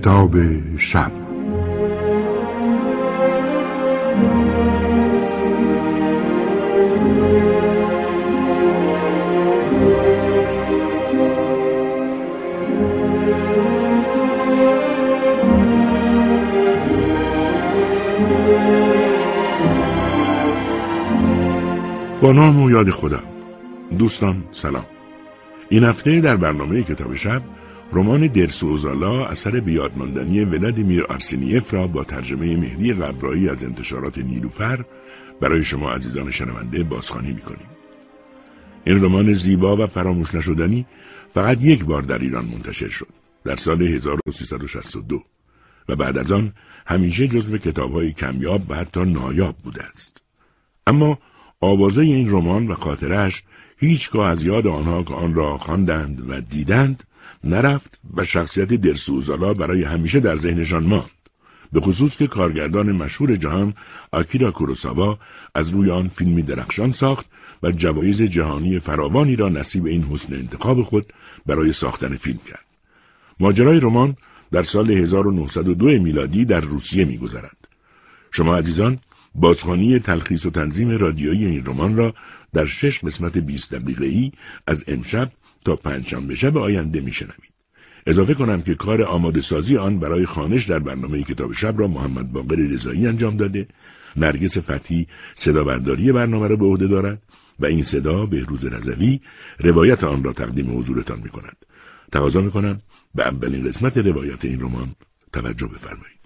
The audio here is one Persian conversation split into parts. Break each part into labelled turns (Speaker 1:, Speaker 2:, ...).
Speaker 1: کتاب شب. با نام و یاد خودم. دوستان سلام. این هفته در برنامه کتاب شب رمان درسوزالا اثر بیادماندنی ولادیمیر آرسینیف را با ترجمه مهدی قبرایی از انتشارات نیلوفر برای شما عزیزان شنونده بازخوانی می‌کنیم. این رمان زیبا و فراموش نشدنی فقط یک بار در ایران منتشر شد در سال 1362 و بعد از آن همیشه جزو کتابهای کمیاب و حتی نایاب بوده است. اما آوازه این رمان و خاطرش هیچگاه از یاد آنها که آن را خواندند و دیدند نرفت و شخصیت درسوزالا برای همیشه در ذهنشان ماند به خصوص که کارگردان مشهور جهان آکیرا کوروساوا از روی آن فیلمی درخشان ساخت و جوایز جهانی فراوانی را نصیب این حسن انتخاب خود برای ساختن فیلم کرد. ماجرای رمان در سال 1902 میلادی در روسیه میگذرد. شما عزیزان بازخوانی تلخیص و تنظیم رادیویی این رمان را در شش قسمت 20 دقیقه ای از امشب تا پنجشنبه شب آینده میشنوید. اضافه کنم که کار آماده سازی آن برای خانش در برنامه کتاب شب را محمد باقر رضایی انجام داده نرگس فتحی صدا برداری برنامه را به عهده دارد و این صدا بهروز رضوی روایت آن را تقدیم حضورتان می کند. تقاضا می کنم به اولین قسمت روایت این رمان توجه بفرمایید.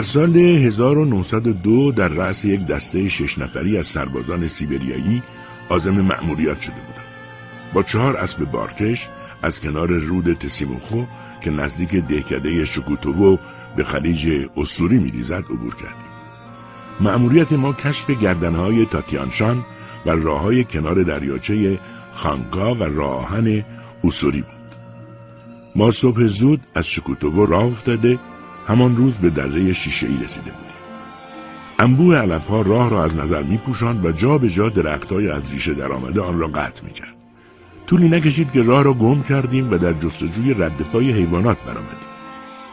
Speaker 1: در سال 1902 در رأس یک دسته شش نفری از سربازان سیبریایی آزم مأموریت شده بودم. با چهار اسب بارکش از کنار رود تسیموخو که نزدیک دهکده شکوتوو به خلیج اسوری میریزد عبور کردیم. مأموریت ما کشف گردنهای تاتیانشان و راه های کنار دریاچه خانکا و راهن اسوری بود. ما صبح زود از شکوتوو راه افتاده همان روز به دره شیشه ای رسیده بودیم. انبوه علف ها راه را از نظر می پوشاند و جا به جا درخت های از ریشه در آمده آن را قطع می کرد. طولی نکشید که راه را گم کردیم و در جستجوی رد پای حیوانات برآمدیم.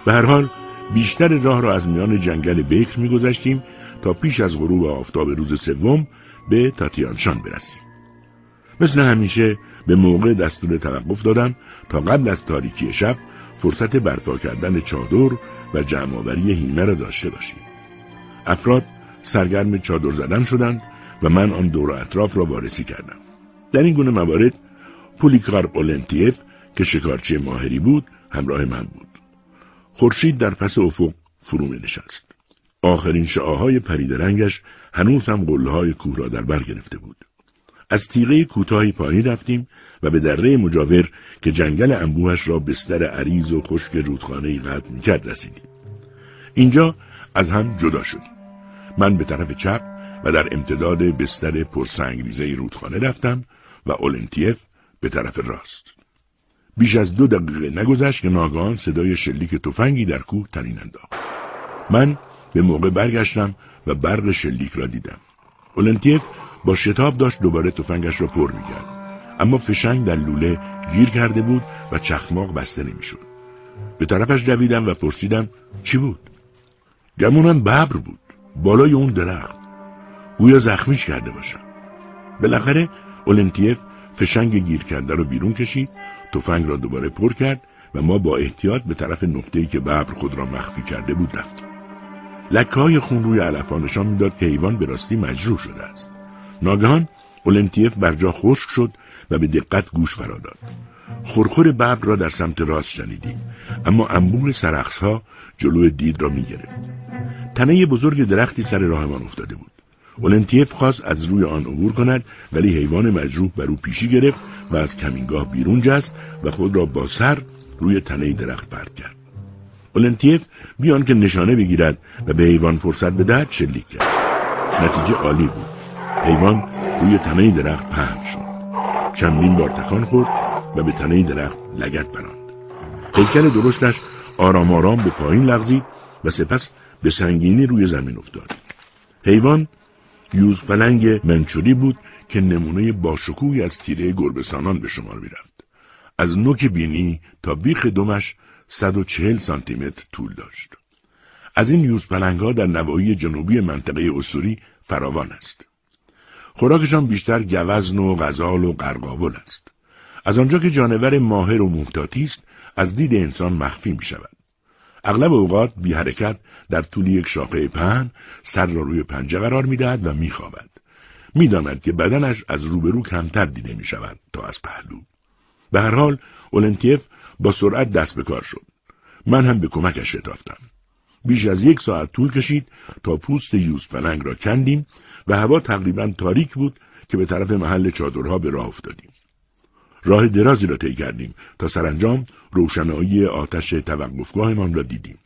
Speaker 1: به هر حال بیشتر راه را از میان جنگل بکر میگذشتیم تا پیش از غروب آفتاب روز سوم به تاتیانشان برسیم. مثل همیشه به موقع دستور توقف دادم تا قبل از تاریکی شب فرصت برپا کردن چادر و جمعآوری هیمه را داشته باشیم. افراد سرگرم چادر زدن شدند و من آن دور اطراف را وارسی کردم. در این گونه موارد پولیکار اولنتیف که شکارچی ماهری بود همراه من بود. خورشید در پس افق فرو نشست. آخرین شعاهای پرید رنگش هنوز هم قله کوه را در بر گرفته بود. از تیغه کوتاهی پایین رفتیم و به دره مجاور که جنگل انبوهش را بستر عریض و خشک رودخانه قطع می‌کرد رسیدیم. اینجا از هم جدا شدیم. من به طرف چپ و در امتداد بستر پرسنگریزه رودخانه رفتم و اولنتیف به طرف راست. بیش از دو دقیقه نگذشت که ناگهان صدای شلیک تفنگی در کوه تنین انداخت. من به موقع برگشتم و برق شلیک را دیدم. اولنتیف با شتاب داشت دوباره تفنگش را پر می‌کرد اما فشنگ در لوله گیر کرده بود و چخماق بسته نمی‌شد. به طرفش دویدم و پرسیدم چی بود؟ گمونم ببر بود بالای اون درخت. گویا زخمیش کرده باشم بالاخره اولنتیف فشنگ گیر کرده رو بیرون کشید تفنگ را دوباره پر کرد و ما با احتیاط به طرف نقطه‌ای که ببر خود را مخفی کرده بود رفتیم. لکه های خون روی علفها نشان می‌داد که حیوان به راستی مجروح شده است. ناگهان اولنتیف بر جا خشک شد و به دقت گوش فرا داد خورخور برق را در سمت راست شنیدیم اما انبوه سرخص ها جلو دید را می گرفت. تنه بزرگ درختی سر راهمان افتاده بود. اولنتیف خواست از روی آن عبور کند ولی حیوان مجروح بر او پیشی گرفت و از کمینگاه بیرون جست و خود را با سر روی تنه درخت پرت کرد. اولنتیف بیان که نشانه بگیرد و به حیوان فرصت بدهد شلیک کرد. نتیجه عالی بود. حیوان روی تنه درخت پهن شد. چندین بار تکان خورد و به تنه درخت لگت براند. هیکل درشتش آرام آرام به پایین لغزید و سپس به سنگینی روی زمین افتاد. حیوان یوز پلنگ منچوری بود که نمونه باشکوهی از تیره گربسانان به شمار می‌رفت. از نوک بینی تا بیخ دمش 140 سانتی متر طول داشت. از این یوز ها در نواحی جنوبی منطقه اسوری فراوان است. خوراکشان بیشتر گوزن و غزال و قرقاول است. از آنجا که جانور ماهر و محتاطی است، از دید انسان مخفی می شود. اغلب اوقات بی حرکت در طول یک شاخه پهن سر را روی پنجه قرار می دهد و می خوابد. می داند که بدنش از روبرو کمتر دیده می شود تا از پهلو. به هر حال اولنتیف با سرعت دست به کار شد. من هم به کمکش شتافتم. بیش از یک ساعت طول کشید تا پوست یوز پلنگ را کندیم و هوا تقریبا تاریک بود که به طرف محل چادرها به راه افتادیم. راه درازی را طی کردیم تا سرانجام روشنایی آتش توقفگاهمان را دیدیم.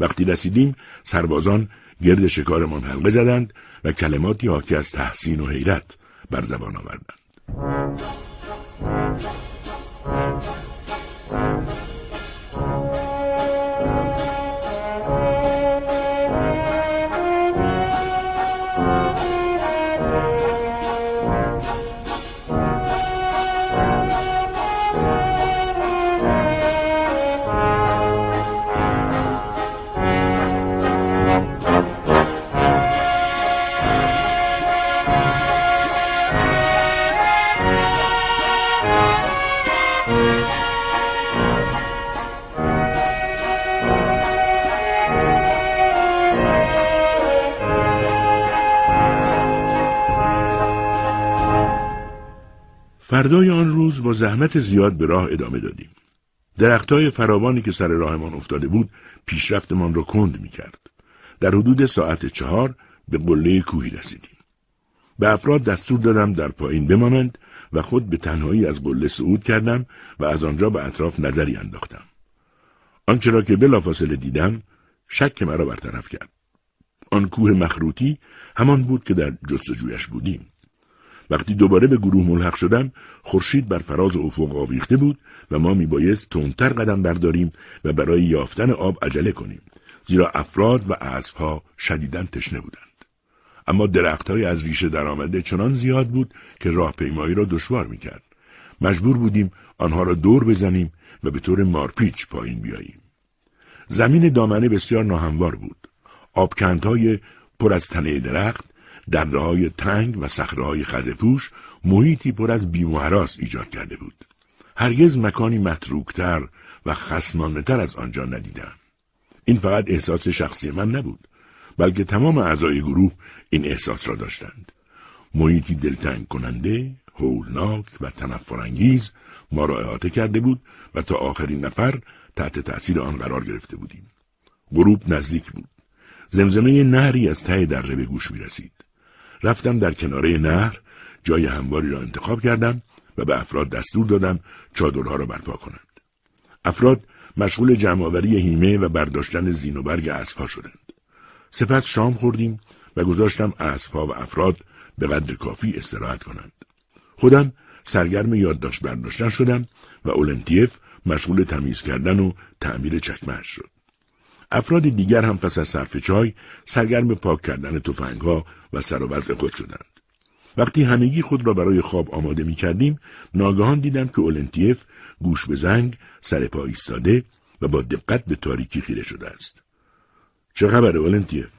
Speaker 1: وقتی رسیدیم سربازان گرد شکارمان حلقه زدند و کلماتی حاکی از تحسین و حیرت بر زبان آوردند. فردای آن روز با زحمت زیاد به راه ادامه دادیم. درختای فراوانی که سر راهمان افتاده بود پیشرفتمان را کند می کرد. در حدود ساعت چهار به قله کوهی رسیدیم. به افراد دستور دادم در پایین بمانند و خود به تنهایی از قله صعود کردم و از آنجا به اطراف نظری انداختم. آنچه را که بلافاصله دیدم شک مرا برطرف کرد. آن کوه مخروطی همان بود که در جستجویش بودیم. وقتی دوباره به گروه ملحق شدم خورشید بر فراز افق آویخته بود و ما میبایست تندتر قدم برداریم و برای یافتن آب عجله کنیم زیرا افراد و اسبها شدیدا تشنه بودند. اما درختهای از ریشه درآمده چنان زیاد بود که راهپیمایی را دشوار می‌کرد. مجبور بودیم آنها را دور بزنیم و به طور مارپیچ پایین بیاییم. زمین دامنه بسیار ناهموار بود. آبکندهای پر از تنه درخت های تنگ و صخرههای خزپوش محیطی پر از بیم ایجاد کرده بود. هرگز مکانی متروکتر و خسمانتر از آنجا ندیدم. این فقط احساس شخصی من نبود، بلکه تمام اعضای گروه این احساس را داشتند. محیطی دلتنگ کننده، هولناک و تنفرانگیز ما را احاطه کرده بود و تا آخرین نفر تحت تأثیر آن قرار گرفته بودیم. غروب نزدیک بود. زمزمه نهری از ته دره به گوش می رسید. رفتم در کناره نهر جای همواری را انتخاب کردم و به افراد دستور دادم چادرها را برپا کنند. افراد مشغول جمعآوری هیمه و برداشتن زین و برگ اسبها شدند. سپس شام خوردیم و گذاشتم اسبها و افراد به قدر کافی استراحت کنند. خودم سرگرم یادداشت برداشتن شدم و اولنتیف مشغول تمیز کردن و تعمیر چکمهش شد. افراد دیگر هم پس از صرف چای سرگرم پاک کردن تفنگها و سر و وضع خود شدند. وقتی همگی خود را برای خواب آماده می کردیم، ناگهان دیدم که اولنتیف گوش به زنگ سر پا ایستاده و با دقت به تاریکی خیره شده است. چه خبر اولنتیف؟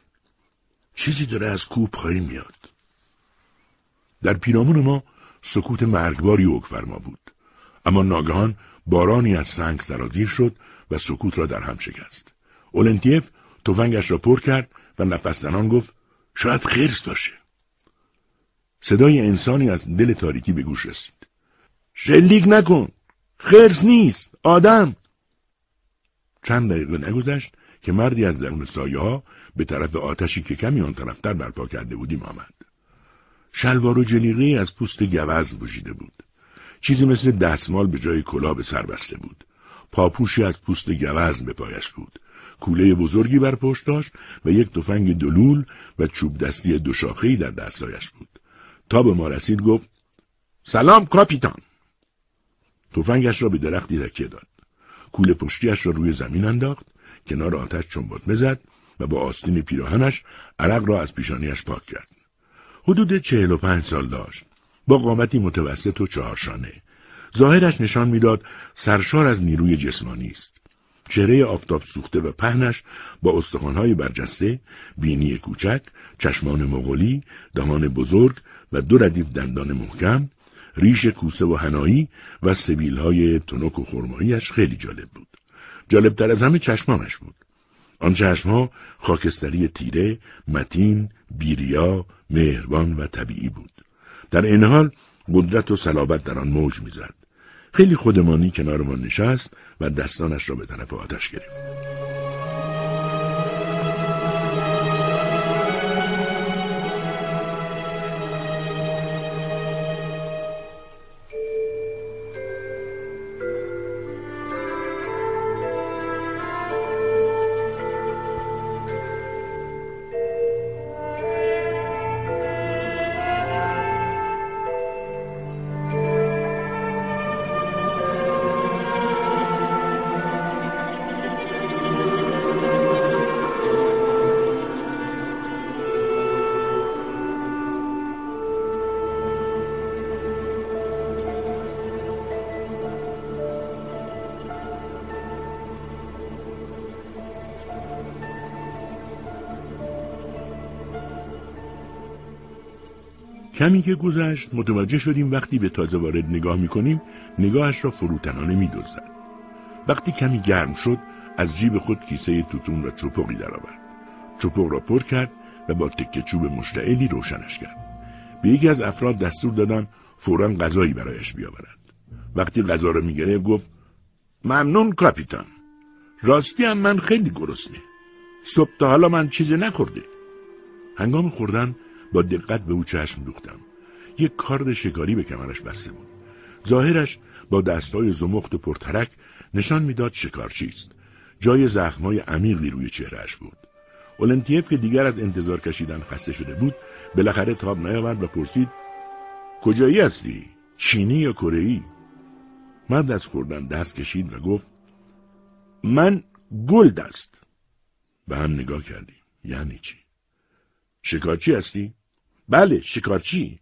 Speaker 1: چیزی داره از کوه پایین میاد. در پیرامون ما سکوت مرگباری فرما بود. اما ناگهان بارانی از سنگ سرازیر شد و سکوت را در هم شکست. اولنتیف تفنگش را پر کرد و نفس زنان گفت شاید خرس باشه. صدای انسانی از دل تاریکی به گوش رسید. شلیک نکن. خرس نیست. آدم. چند دقیقه نگذشت که مردی از درون سایه ها به طرف آتشی که کمی آن طرفتر برپا کرده بودیم آمد. شلوار و جلیقه از پوست گوز بوشیده بود. چیزی مثل دستمال به جای کلاه به سر بسته بود. پاپوشی از پوست گوزن به پایش بود. کوله بزرگی بر پشت داشت و یک تفنگ دلول و چوب دستی دو شاخه‌ای در دستایش بود. تا به ما رسید گفت سلام کاپیتان. تفنگش را به درختی تکیه داد. کوله پشتیش را روی زمین انداخت، کنار آتش چنبات زد و با آستین پیراهنش عرق را از پیشانیش پاک کرد. حدود چهل و پنج سال داشت. با قامتی متوسط و چهارشانه. ظاهرش نشان می‌داد سرشار از نیروی جسمانی است. چهره آفتاب سوخته و پهنش با استخوانهای برجسته، بینی کوچک، چشمان مغولی، دهان بزرگ و دو ردیف دندان محکم، ریش کوسه و هنایی و سبیلهای تنک و خرماییش خیلی جالب بود. جالبتر از همه چشمانش بود. آن چشمها خاکستری تیره، متین، بیریا، مهربان و طبیعی بود. در این حال قدرت و صلابت در آن موج می‌زد. خیلی خودمانی کنارمان نشست و دستانش را به طرف آتش گرفت. کمی که گذشت متوجه شدیم وقتی به تازه وارد نگاه می‌کنیم نگاهش را فروتنانه میدزدد وقتی کمی گرم شد از جیب خود کیسه توتون و چپقی درآورد. چپق را پر کرد و با تکه چوب مشتعلی روشنش کرد. به یکی از افراد دستور دادم فورا غذایی برایش بیاورد وقتی غذا را می‌گرفت گفت ممنون کاپیتان. راستی هم من خیلی گرسنه. صبح تا حالا من چیزی نخورده هنگام خوردن با دقت به او چشم دوختم. یک کارد شکاری به کمرش بسته بود. ظاهرش با دستای زمخت و پرترک نشان می‌داد شکارچی است جای زخمای عمیقی روی چهرهش بود. اولنتیف که دیگر از انتظار کشیدن خسته شده بود بالاخره تاب نیاورد و پرسید کجایی هستی؟ چینی یا کره مرد از خوردن دست کشید و گفت من گلد است. به هم نگاه کردیم. یعنی چی؟ شکارچی هستی؟ بله شکارچی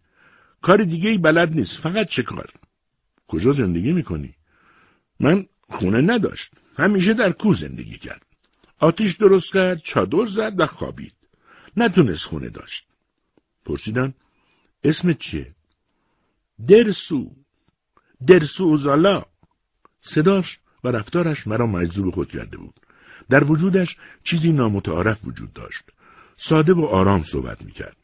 Speaker 1: کار دیگه ای بلد نیست فقط شکار. کجا زندگی می‌کنی؟ من خونه نداشت همیشه در کو زندگی کرد. آتیش درست کرد چادر زد و خوابید. نتونست خونه داشت. پرسیدن اسمت چیه؟ درسو. درسو اوزالا. صداش و رفتارش مرا مجذوب خود کرده بود. در وجودش چیزی نامتعارف وجود داشت. ساده و آرام صحبت می‌کرد.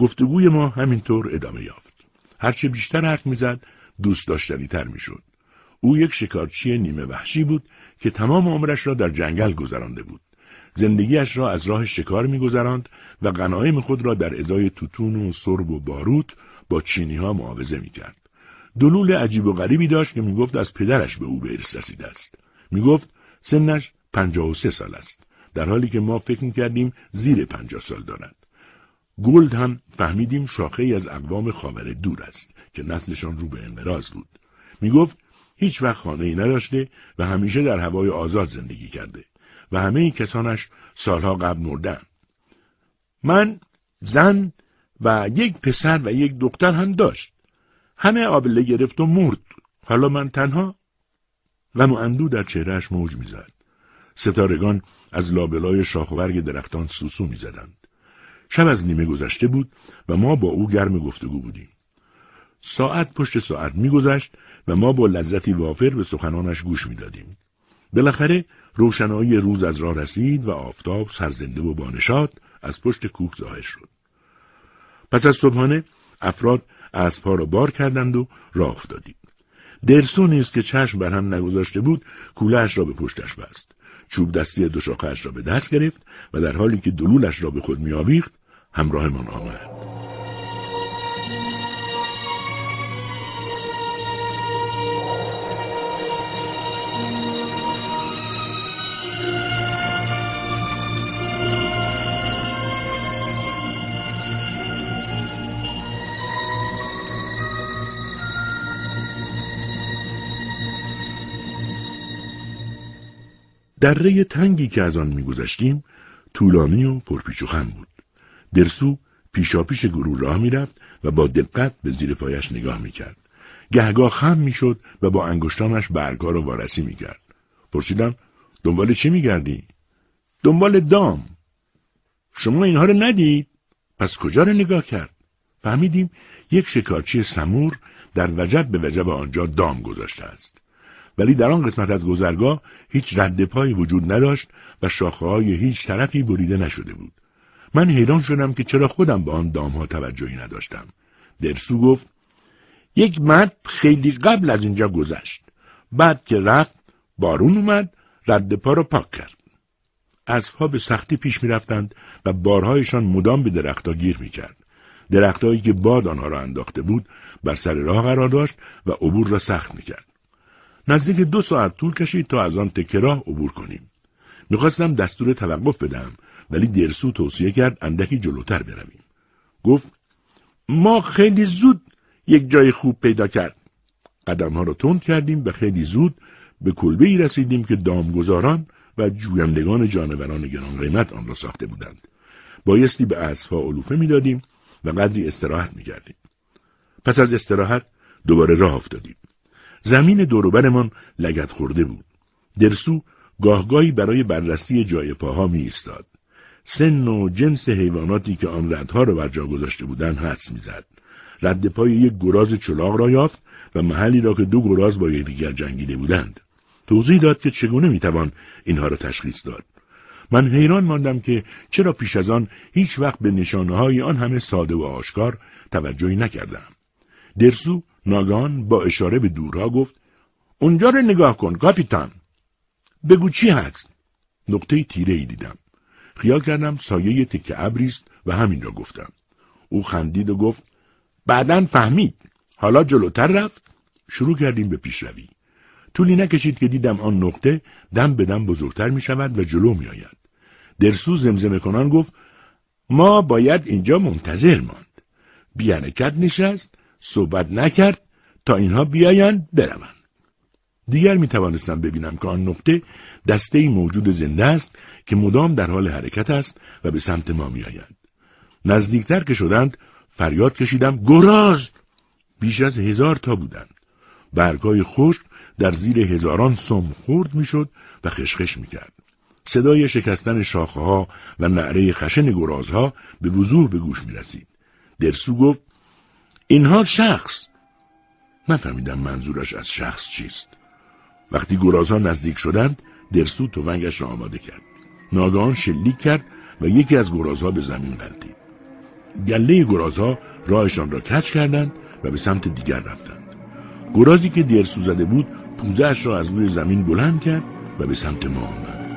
Speaker 1: گفتگوی ما همینطور ادامه یافت. هرچه بیشتر حرف می‌زد دوست داشتنی تر می‌شد. او یک شکارچی نیمه وحشی بود که تمام عمرش را در جنگل گذرانده بود. زندگیش را از راه شکار میگذراند و غنایم خود را در ازای توتون و سرب و باروت با چینی ها معاوضه می‌کرد. دلول عجیب و غریبی داشت که می‌گفت از پدرش به او به ارث رسیده است. می‌گفت سنش پنجاه و سه سال است. در حالی که ما فکر می‌کردیم زیر پنجاه سال دارد. گلد هم فهمیدیم شاخه ای از اقوام خاور دور است که نسلشان رو به انقراض بود. می گفت هیچ وقت خانه ای نداشته و همیشه در هوای آزاد زندگی کرده و همه کسانش سالها قبل مردن. من زن و یک پسر و یک دختر هم داشت. همه آبله گرفت و مرد. حالا من تنها و اندو در چهرهش موج می‌زد. ستارگان از لابلای شاخ و برگ درختان سوسو می‌زدند. شب از نیمه گذشته بود و ما با او گرم گفتگو بودیم. ساعت پشت ساعت میگذشت و ما با لذتی وافر به سخنانش گوش می‌دادیم. بالاخره روشنایی روز از راه رسید و آفتاب سرزنده و بانشاد از پشت کوه ظاهر شد. پس از صبحانه افراد اسبها را بار کردند و راه افتادیم درسو نیست که چشم بر هم نگذاشته بود کولهاش را به پشتش بست چوب دستی دو شاخهاش را به دست گرفت و در حالی که دلولش را به خود میآویخت همراهمان آمد. دره تنگی که از آن میگذشتیم طولانی و پرپیچ و خم بود. درسو پیشاپیش گروه راه می‌رفت و با دقت به زیر پایش نگاه می‌کرد. گهگاه خم می‌شد و با انگشتانش برگها را وارسی می‌کرد. پرسیدم دنبال چی میگردی؟ دنبال دام. شما اینها رو ندید؟ پس کجا رو نگاه کرد؟ فهمیدیم یک شکارچی سمور در وجب به وجب آنجا دام گذاشته است. ولی در آن قسمت از گذرگاه هیچ رد پایی وجود نداشت و شاخه های هیچ طرفی بریده نشده بود. من حیران شدم که چرا خودم به آن دامها توجهی نداشتم. درسو گفت یک مرد خیلی قبل از اینجا گذشت. بعد که رفت بارون اومد رد پا را پاک کرد. اسبها به سختی پیش می‌رفتند و بارهایشان مدام به درختها گیر می‌کرد. درختهایی که باد آنها را انداخته بود بر سر راه قرار داشت و عبور را سخت می‌کرد. نزدیک دو ساعت طول کشید تا از آن تکه راه عبور کنیم. می‌خواستم دستور توقف بدم ولی درسو توصیه کرد اندکی جلوتر برویم. گفت ما خیلی زود یک جای خوب پیدا کرد. قدم ها را تند کردیم و خیلی زود به کلبه ای رسیدیم که دامگذاران و جویندگان جانوران گران قیمت آن را ساخته بودند. بایستی به اسبها علوفه می‌دادیم و قدری استراحت می‌کردیم. پس از استراحت دوباره راه افتادیم. زمین دوروبرمان لگت خورده بود. درسو گاهگاهی برای بررسی جای پاها می ایستاد. سن و جنس حیواناتی که آن ردها را بر جا گذاشته بودند حدس می‌زد. رد پای یک گراز چلاق را یافت و محلی را که دو گراز با یکدیگر جنگیده بودند. توضیح داد که چگونه می‌توان اینها را تشخیص داد. من حیران ماندم که چرا پیش از آن هیچ وقت به نشانه های آن همه ساده و آشکار توجهی نکردم. درسو ناگان با اشاره به دورها گفت اونجا رو نگاه کن کاپیتان بگو چی هست نقطه تیره ای دیدم خیال کردم سایه تکه ابریست و همین را گفتم او خندید و گفت بعدا فهمید حالا جلوتر رفت شروع کردیم به پیشروی طولی نکشید که دیدم آن نقطه دم به دم بزرگتر می شود و جلو می آید. درسو زمزمه کنان گفت ما باید اینجا منتظر ماند. بی نشست صحبت نکرد تا اینها بیایند بروند. دیگر می توانستم ببینم که آن نقطه دسته موجود زنده است که مدام در حال حرکت است و به سمت ما می آید. نزدیکتر که شدند فریاد کشیدم گراز بیش از هزار تا بودند. برگای خشک در زیر هزاران سم خورد می‌شد و خشخش کرد. صدای شکستن شاخه ها و نعره خشن گرازها به وضوح به گوش می رسید. درسو گفت اینها شخص نفهمیدم منظورش از شخص چیست وقتی گرازها نزدیک شدند درسو توفنگش را آماده کرد ناگهان شلیک کرد و یکی از گرازها به زمین غلطید گله گرازها راهشان را کچ کردند و به سمت دیگر رفتند. گرازی که درسو زده بود پوزهاش را از روی زمین بلند کرد و به سمت ما آمد.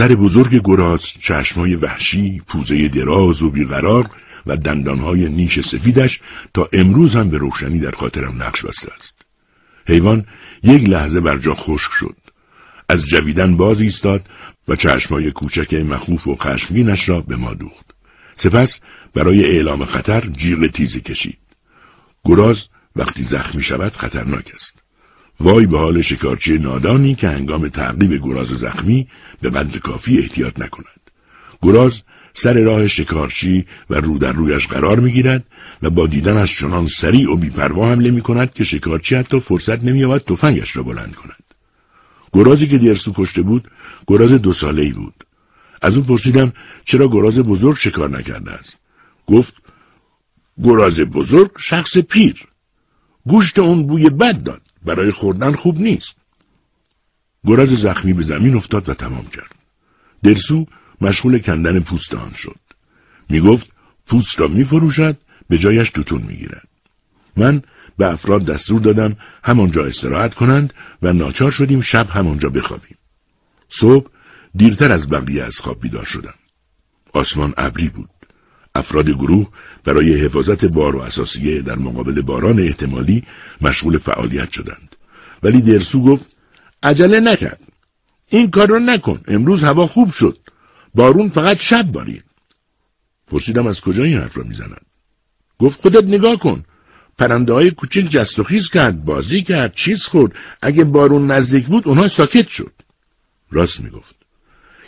Speaker 1: سر بزرگ گراز، چشمای وحشی، پوزه دراز و بیقرار و دندانهای نیش سفیدش تا امروز هم به روشنی در خاطرم نقش بسته است. حیوان یک لحظه بر جا خشک شد. از جویدن باز ایستاد و چشمای کوچک مخوف و خشمگینش را به ما دوخت. سپس برای اعلام خطر جیغ تیزی کشید. گراز وقتی زخمی شود خطرناک است. وای به حال شکارچی نادانی که هنگام تعقیب گراز زخمی به قدر کافی احتیاط نکند. گراز سر راه شکارچی و رو در رویش قرار می‌گیرد و با دیدن از چنان سریع و بیپروا حمله می کند که شکارچی حتی فرصت نمییابد تفنگش را بلند کند. گرازی که دیرسو کشته بود گراز دو ساله ای بود. از او پرسیدم چرا گراز بزرگ شکار نکرده است. گفت گراز بزرگ شخص پیر. گوشت اون بوی بد داد. برای خوردن خوب نیست. گراز زخمی به زمین افتاد و تمام کرد. درسو مشغول کندن پوست آن شد. می گفت پوست را می فروشد به جایش توتون می گیرد. من به افراد دستور دادم همانجا استراحت کنند و ناچار شدیم شب همانجا بخوابیم. صبح دیرتر از بقیه از خواب بیدار شدم. آسمان ابری بود. افراد گروه برای حفاظت بار و اساسیه در مقابل باران احتمالی مشغول فعالیت شدند. ولی درسو گفت عجله نکرد. این کار را نکن. امروز هوا خوب شد. بارون فقط شب بارید. پرسیدم از کجا این حرف را می‌زند. گفت خودت نگاه کن. پرنده های کوچک جست و خیز کرد، بازی کرد، چیز خورد. اگه بارون نزدیک بود اونها ساکت شد. راست می‌گفت.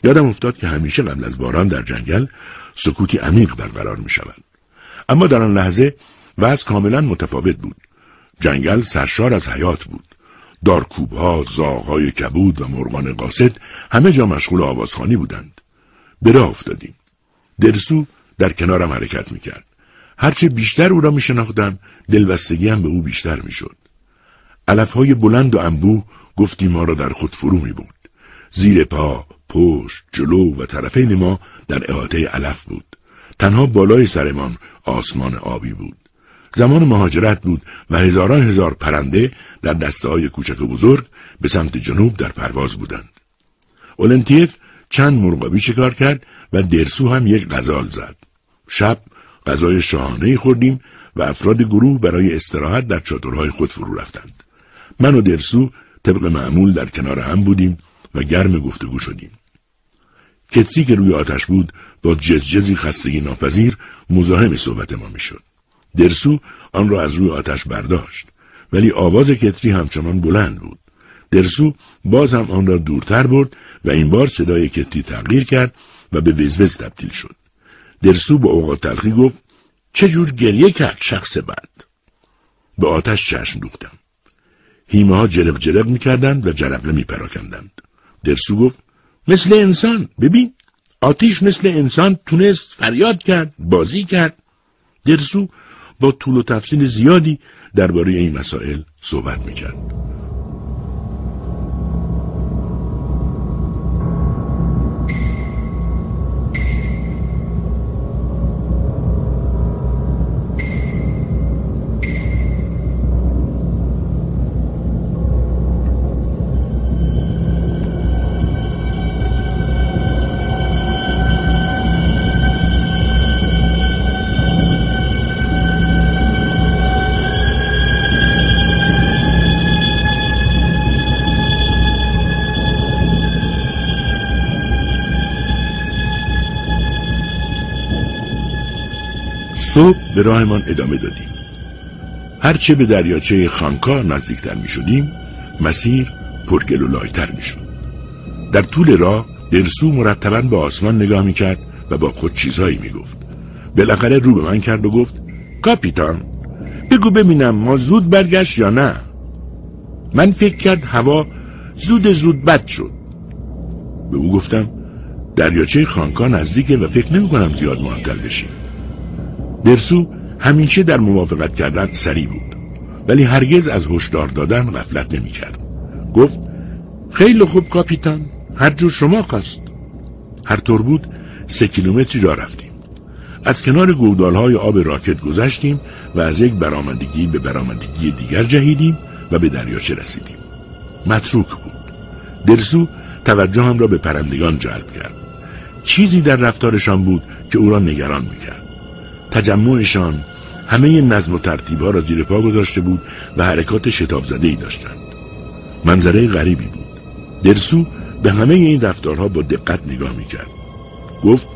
Speaker 1: یادم افتاد که همیشه قبل از باران در جنگل سکوتی عمیق برقرار می شود. اما در آن لحظه وضع کاملا متفاوت بود. جنگل سرشار از حیات بود. دارکوبها، زاغهای کبود و مرغان قاصد همه جا مشغول آوازخانی بودند. به راه افتادیم. درسو در کنارم حرکت می‌کرد. هرچه بیشتر او را میشناختم دلبستگی به او بیشتر می‌شد. علفهای بلند و انبوه گفتی ما را در خود فرو می بود. زیر پا، پشت، جلو و طرفین ما در احاطه علف بود. تنها بالای سرمان آسمان آبی بود. زمان مهاجرت بود و هزاران هزار پرنده در دسته های کوچک و بزرگ به سمت جنوب در پرواز بودند. اولنتیف چند مرغابی شکار کرد و درسو هم یک غزال زد. شب غذای شاهانه خوردیم و افراد گروه برای استراحت در چادرهای خود فرو رفتند. من و درسو طبق معمول در کنار هم بودیم و گرم گفتگو شدیم. کتری که روی آتش بود با جزجزی خستگی ناپذیر مزاحم صحبت ما می‌شد. درسو آن را از روی آتش برداشت ولی آواز کتری همچنان بلند بود. درسو باز هم آن را دورتر برد و این بار صدای کتری تغییر کرد و به وزوز تبدیل شد. درسو با اوقات تلخی گفت چه جور گریه کرد شخص بد. به آتش چشم دوختم. هیمه ها جرق جرق می‌کردند و جرقه میپراکندند. درسو گفت مثل انسان ببین آتیش مثل انسان تونست فریاد کرد بازی کرد. درسو با طول و تفصیل زیادی درباره این مسائل صحبت می‌کرد. به راهمان ادامه دادیم. هرچه به دریاچه خانکا نزدیکتر می شدیم مسیر پرگل و لایتر می شد در طول راه درسو مرتبا به آسمان نگاه می کرد و با خود چیزهایی می گفت بالاخره رو به من کرد و گفت کاپیتان بگو ببینم ما زود برگشت یا نه. من فکر کرد هوا زود زود بد شد. به او گفتم دریاچه خانکا نزدیکه و فکر نمی کنم زیاد معطل بشیم. درسو همیشه در موافقت کردن سری بود. ولی هرگز از هشدار دادن غفلت نمی کرد. گفت خیلی خوب کاپیتان هر جور شما خواست. هر طور بود سه کیلومتری را رفتیم. از کنار های آب راکت گذشتیم و از یک برآمدگی به برآمدگی دیگر جهیدیم و به دریاچه رسیدیم. متروک بود. درسو توجه هم را به پرندگان جلب کرد. چیزی در رفتارشان بود که او را نگران می‌کرد. تجمعشان همه نظم و ترتیب ها را زیر پا گذاشته بود و حرکات شتاب زده ای داشتند. منظره غریبی بود. درسو به همه این رفتارها با دقت نگاه می‌کرد. گفت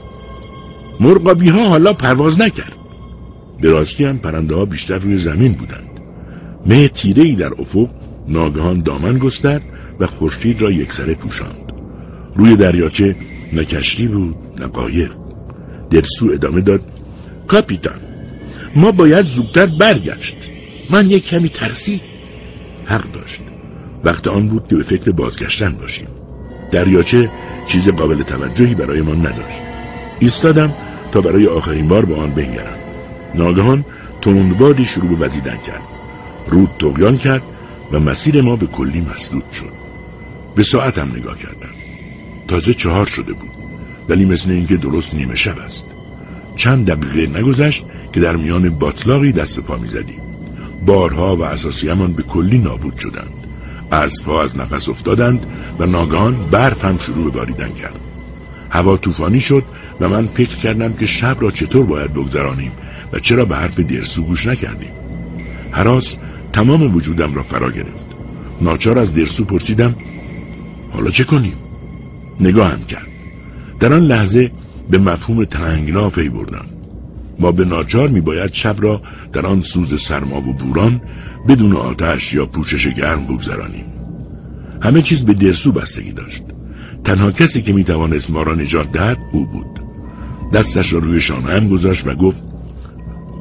Speaker 1: مرغابی ها حالا پرواز نکرد به راستی هم پرنده ها بیشتر روی زمین بودند مه تیره ای در افق ناگهان دامن گسترد و خورشید را یکسره پوشاند روی دریاچه نه کشتی بود نه قایق درسو ادامه داد کاپیتان ما باید زودتر برگشت. من یک کمی ترسی. حق داشت. وقت آن بود که به فکر بازگشتن باشیم. دریاچه چیز قابل توجهی برای ما نداشت. ایستادم تا برای آخرین بار با آن بنگرم. ناگهان تندبادی شروع به وزیدن کرد. رود تغیان کرد و مسیر ما به کلی مسدود شد. به ساعتم نگاه کردم. تازه چهار شده بود. ولی مثل اینکه درست نیمه شب است. چند دقیقه نگذشت که در میان باطلاقی دست پا می‌زدیم. بارها و اساسیمان به کلی نابود شدند. اسبها از نفس افتادند و ناگهان برف هم شروع به باریدن کرد. هوا طوفانی شد و من فکر کردم که شب را چطور باید بگذرانیم و چرا به حرف درسو گوش نکردیم. حراس تمام وجودم را فرا گرفت. ناچار از درسو پرسیدم حالا چه کنیم؟ نگاهم کرد. در آن لحظه به مفهوم تنگنا پی بردم ما به ناچار می باید شب را در آن سوز سرما و بوران بدون آتش یا پوشش گرم بگذرانیم. همه چیز به درسو بستگی داشت. تنها کسی که می توانست ما را نجات دهد او بود. دستش را روی شانه گذاشت و گفت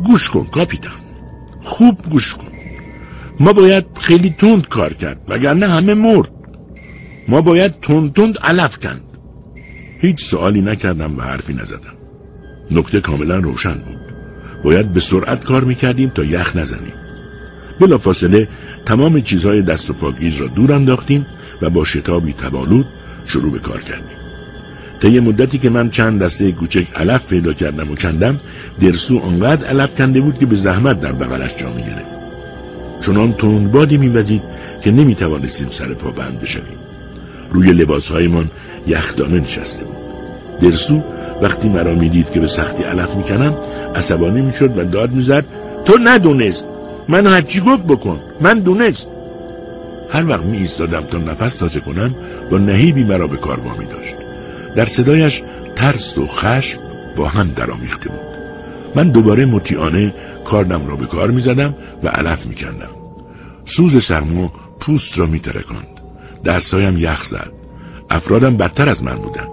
Speaker 1: گوش کن کاپیتان خوب گوش کن. ما باید خیلی تند کار کرد وگرنه همه مرد. ما باید تند تند علف کند. هیچ سوالی نکردم و حرفی نزدم. نکته کاملا روشن بود. باید به سرعت کار می‌کردیم تا یخ نزنیم. بلا فاصله تمام چیزهای دست و پاگیز را دور انداختیم و با شتابی تبالود شروع به کار کردیم. طی مدتی که من چند دسته کوچک علف پیدا کردم و کندم درسو آنقدر علف کنده بود که به زحمت در بغلش جا گرفت چنان تندبادی میوزید که نمی‌توانستیم سر پا بند بشویم. روی لباسهایمان یخدانه نشسته بود درسو وقتی مرا می‌دید که به سختی علف می‌کنم عصبانی می‌شد و داد می‌زد تو ندونست من هرچی گفت بکن من دونست هر وقت می ایستادم تا نفس تازه کنم با نهیبی مرا به کار وامی داشت در صدایش ترس و خشم با هم درآمیخته بود من دوباره مطیعانه کاردم را به کار می زدم و علف می کندم. سوز سرما پوست را می ترکند. دستهایم یخ زد. افرادم بدتر از من بودند.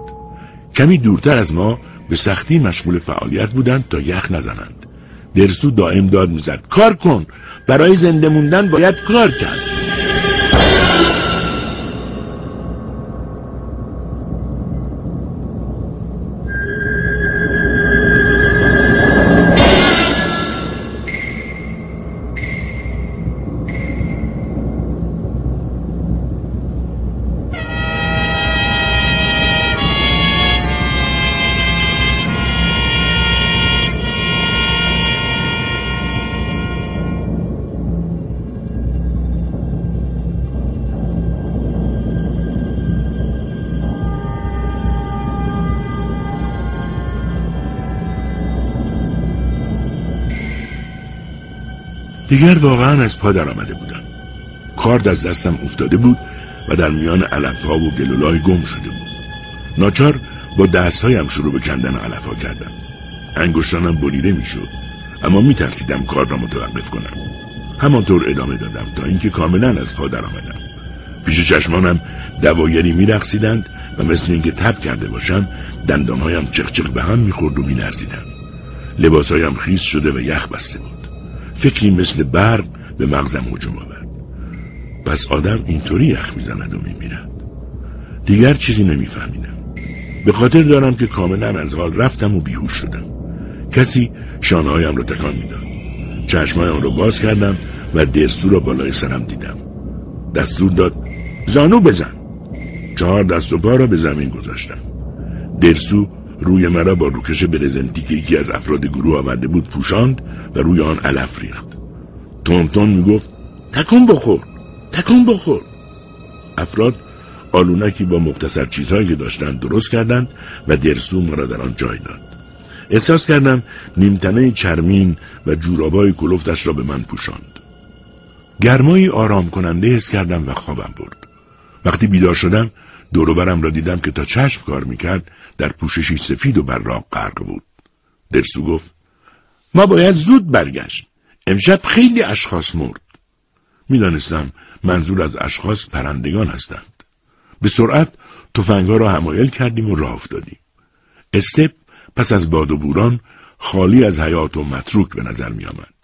Speaker 1: کمی دورتر از ما به سختی مشغول فعالیت بودند تا یخ نزنند. درسو دائم داد می‌زد کار کن برای زنده موندن باید کار کرد دیگر واقعا از پا در آمده بودم. کارد از دستم افتاده بود و در میان علفها و گلولای گم شده بود. ناچار با دستهایم شروع به کندن علفها کردم. انگشتانم بریده می‌شد اما میترسیدم کار را متوقف کنم. همانطور ادامه دادم تا اینکه کاملا از پا در آمدم. پیش چشمانم دوایری میرقصیدند و مثل اینکه تب کرده باشم دندانهایم چخچخ به هم می‌خورد و مینرزیدم لباسهایم خیس شده و یخ بسته بود. فکری مثل برق به مغزم هجوم آورد. پس آدم اینطوری یخ می‌زند و میمیرد. دیگر چیزی نمیفهمیدم. به خاطر دارم که کاملا از حال رفتم و بیهوش شدم. کسی شانهایم را تکان می‌داد. چشمهایم را باز کردم و درسو را بالای سرم دیدم. دستور داد زانو بزن. چهار دست و پا را به زمین گذاشتم. درسو روی مرا با روکش برزنتی که یکی از افراد گروه آورده بود پوشاند و روی آن علف ریخت. تون می‌گفت تکون بخور تکون بخور. افراد آلونکی با مختصر چیزهایی که داشتند درست کردند و درسو مرا در آن جای داد. احساس کردم نیمتنه چرمین و جورابای کلفتش را به من پوشاند. گرمایی آرام کننده حس کردم و خوابم برد. وقتی بیدار شدم دوروبرم را دیدم که تا چشم کار می‌کرد در پوششی سفید و براق غرق بود درسو گفت ما باید زود برگشت امشب خیلی اشخاص مرد می‌دانستم منظور از اشخاص پرندگان هستند به سرعت تفنگها را همایل کردیم و راه افتادیم استپ پس از باد و بوران خالی از حیات و متروک به نظر می آمد.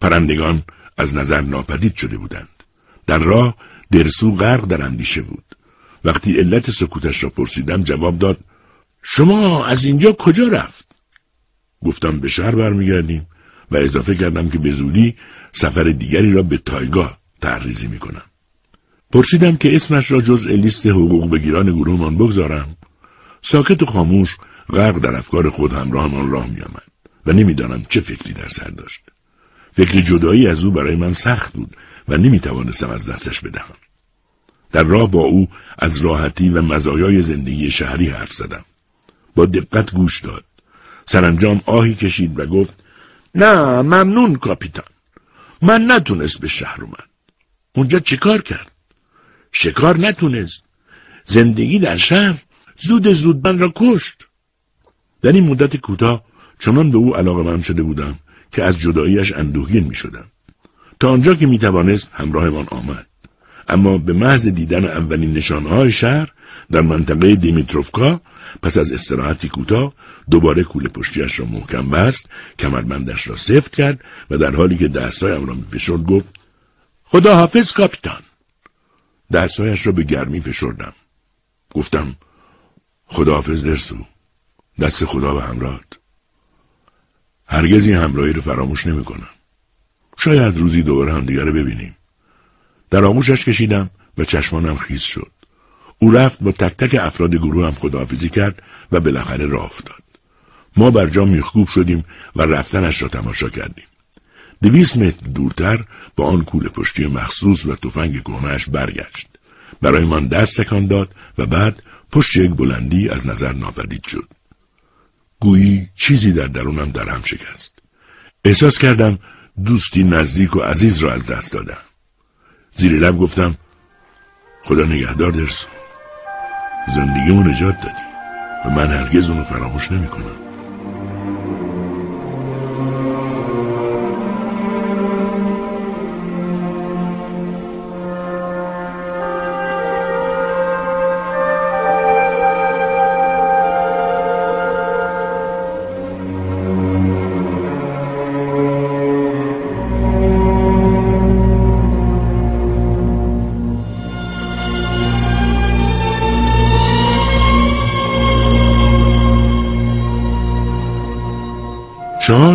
Speaker 1: پرندگان از نظر ناپدید شده بودند. در راه درسو غرق در اندیشه بود. وقتی علت سکوتش را پرسیدم جواب داد شما از اینجا کجا رفت؟ گفتم به شهر برمیگردیم و اضافه کردم که به زودی سفر دیگری را به تایگاه تعریزی می کنم. پرسیدم که اسمش را جز لیست حقوق بگیران گروهمان بگذارم. ساکت و خاموش غرق در افکار خود همراهمان راه می آمد و نمی‌دانم چه فکری در سر داشت. فکر جدایی از او برای من سخت بود و نمی توانستم از دستش بدهم. در راه با او از راحتی و مزایای زندگی شهری حرف زدم. با دقت گوش داد. سرانجام آهی کشید و گفت نه ممنون کاپیتان. من نتونست به شهر اومد. اونجا چیکار کرد؟ شکار نتونست. زندگی در شهر زود زود من را کشت. در این مدت کوتاه چنان به او علاقه من شده بودم که از جداییش اندوهگین می شدم. تا آنجا که می توانست همراهمان آمد. اما به محض دیدن اولین نشانهای شهر در منطقه دیمیتروفکا پس از استراحتی کوتاه دوباره کوله پشتیش را محکم بست کمربندش را سفت کرد و در حالی که دستهایم را میفشرد گفت خدا حافظ کاپیتان. دستهایش را به گرمی فشردم. گفتم خدا حافظ درسو. دست خدا به همراهت. هرگز این همراهی رو فراموش نمی‌کنم. شاید روزی دوباره همدیگه رو ببینیم. در آغوشش کشیدم و چشمانم خیز شد. او رفت با تک تک افراد گروه هم خداحافظی کرد و بالاخره راه افتاد. ما بر جا میخکوب شدیم و رفتنش را تماشا کردیم. دویست متر دورتر با آن کوله پشتی مخصوص و تفنگ کهنهاش برگشت. برای من دست تکان داد و بعد پشت یک بلندی از نظر ناپدید شد. گویی چیزی در درونم در هم شکست. احساس کردم دوستی نزدیک و عزیز را از دست دادم. زیر لب گفتم خدا نگهدار درسو. زندگی اون نجات دادی. و من هرگز اونو فراموش نمی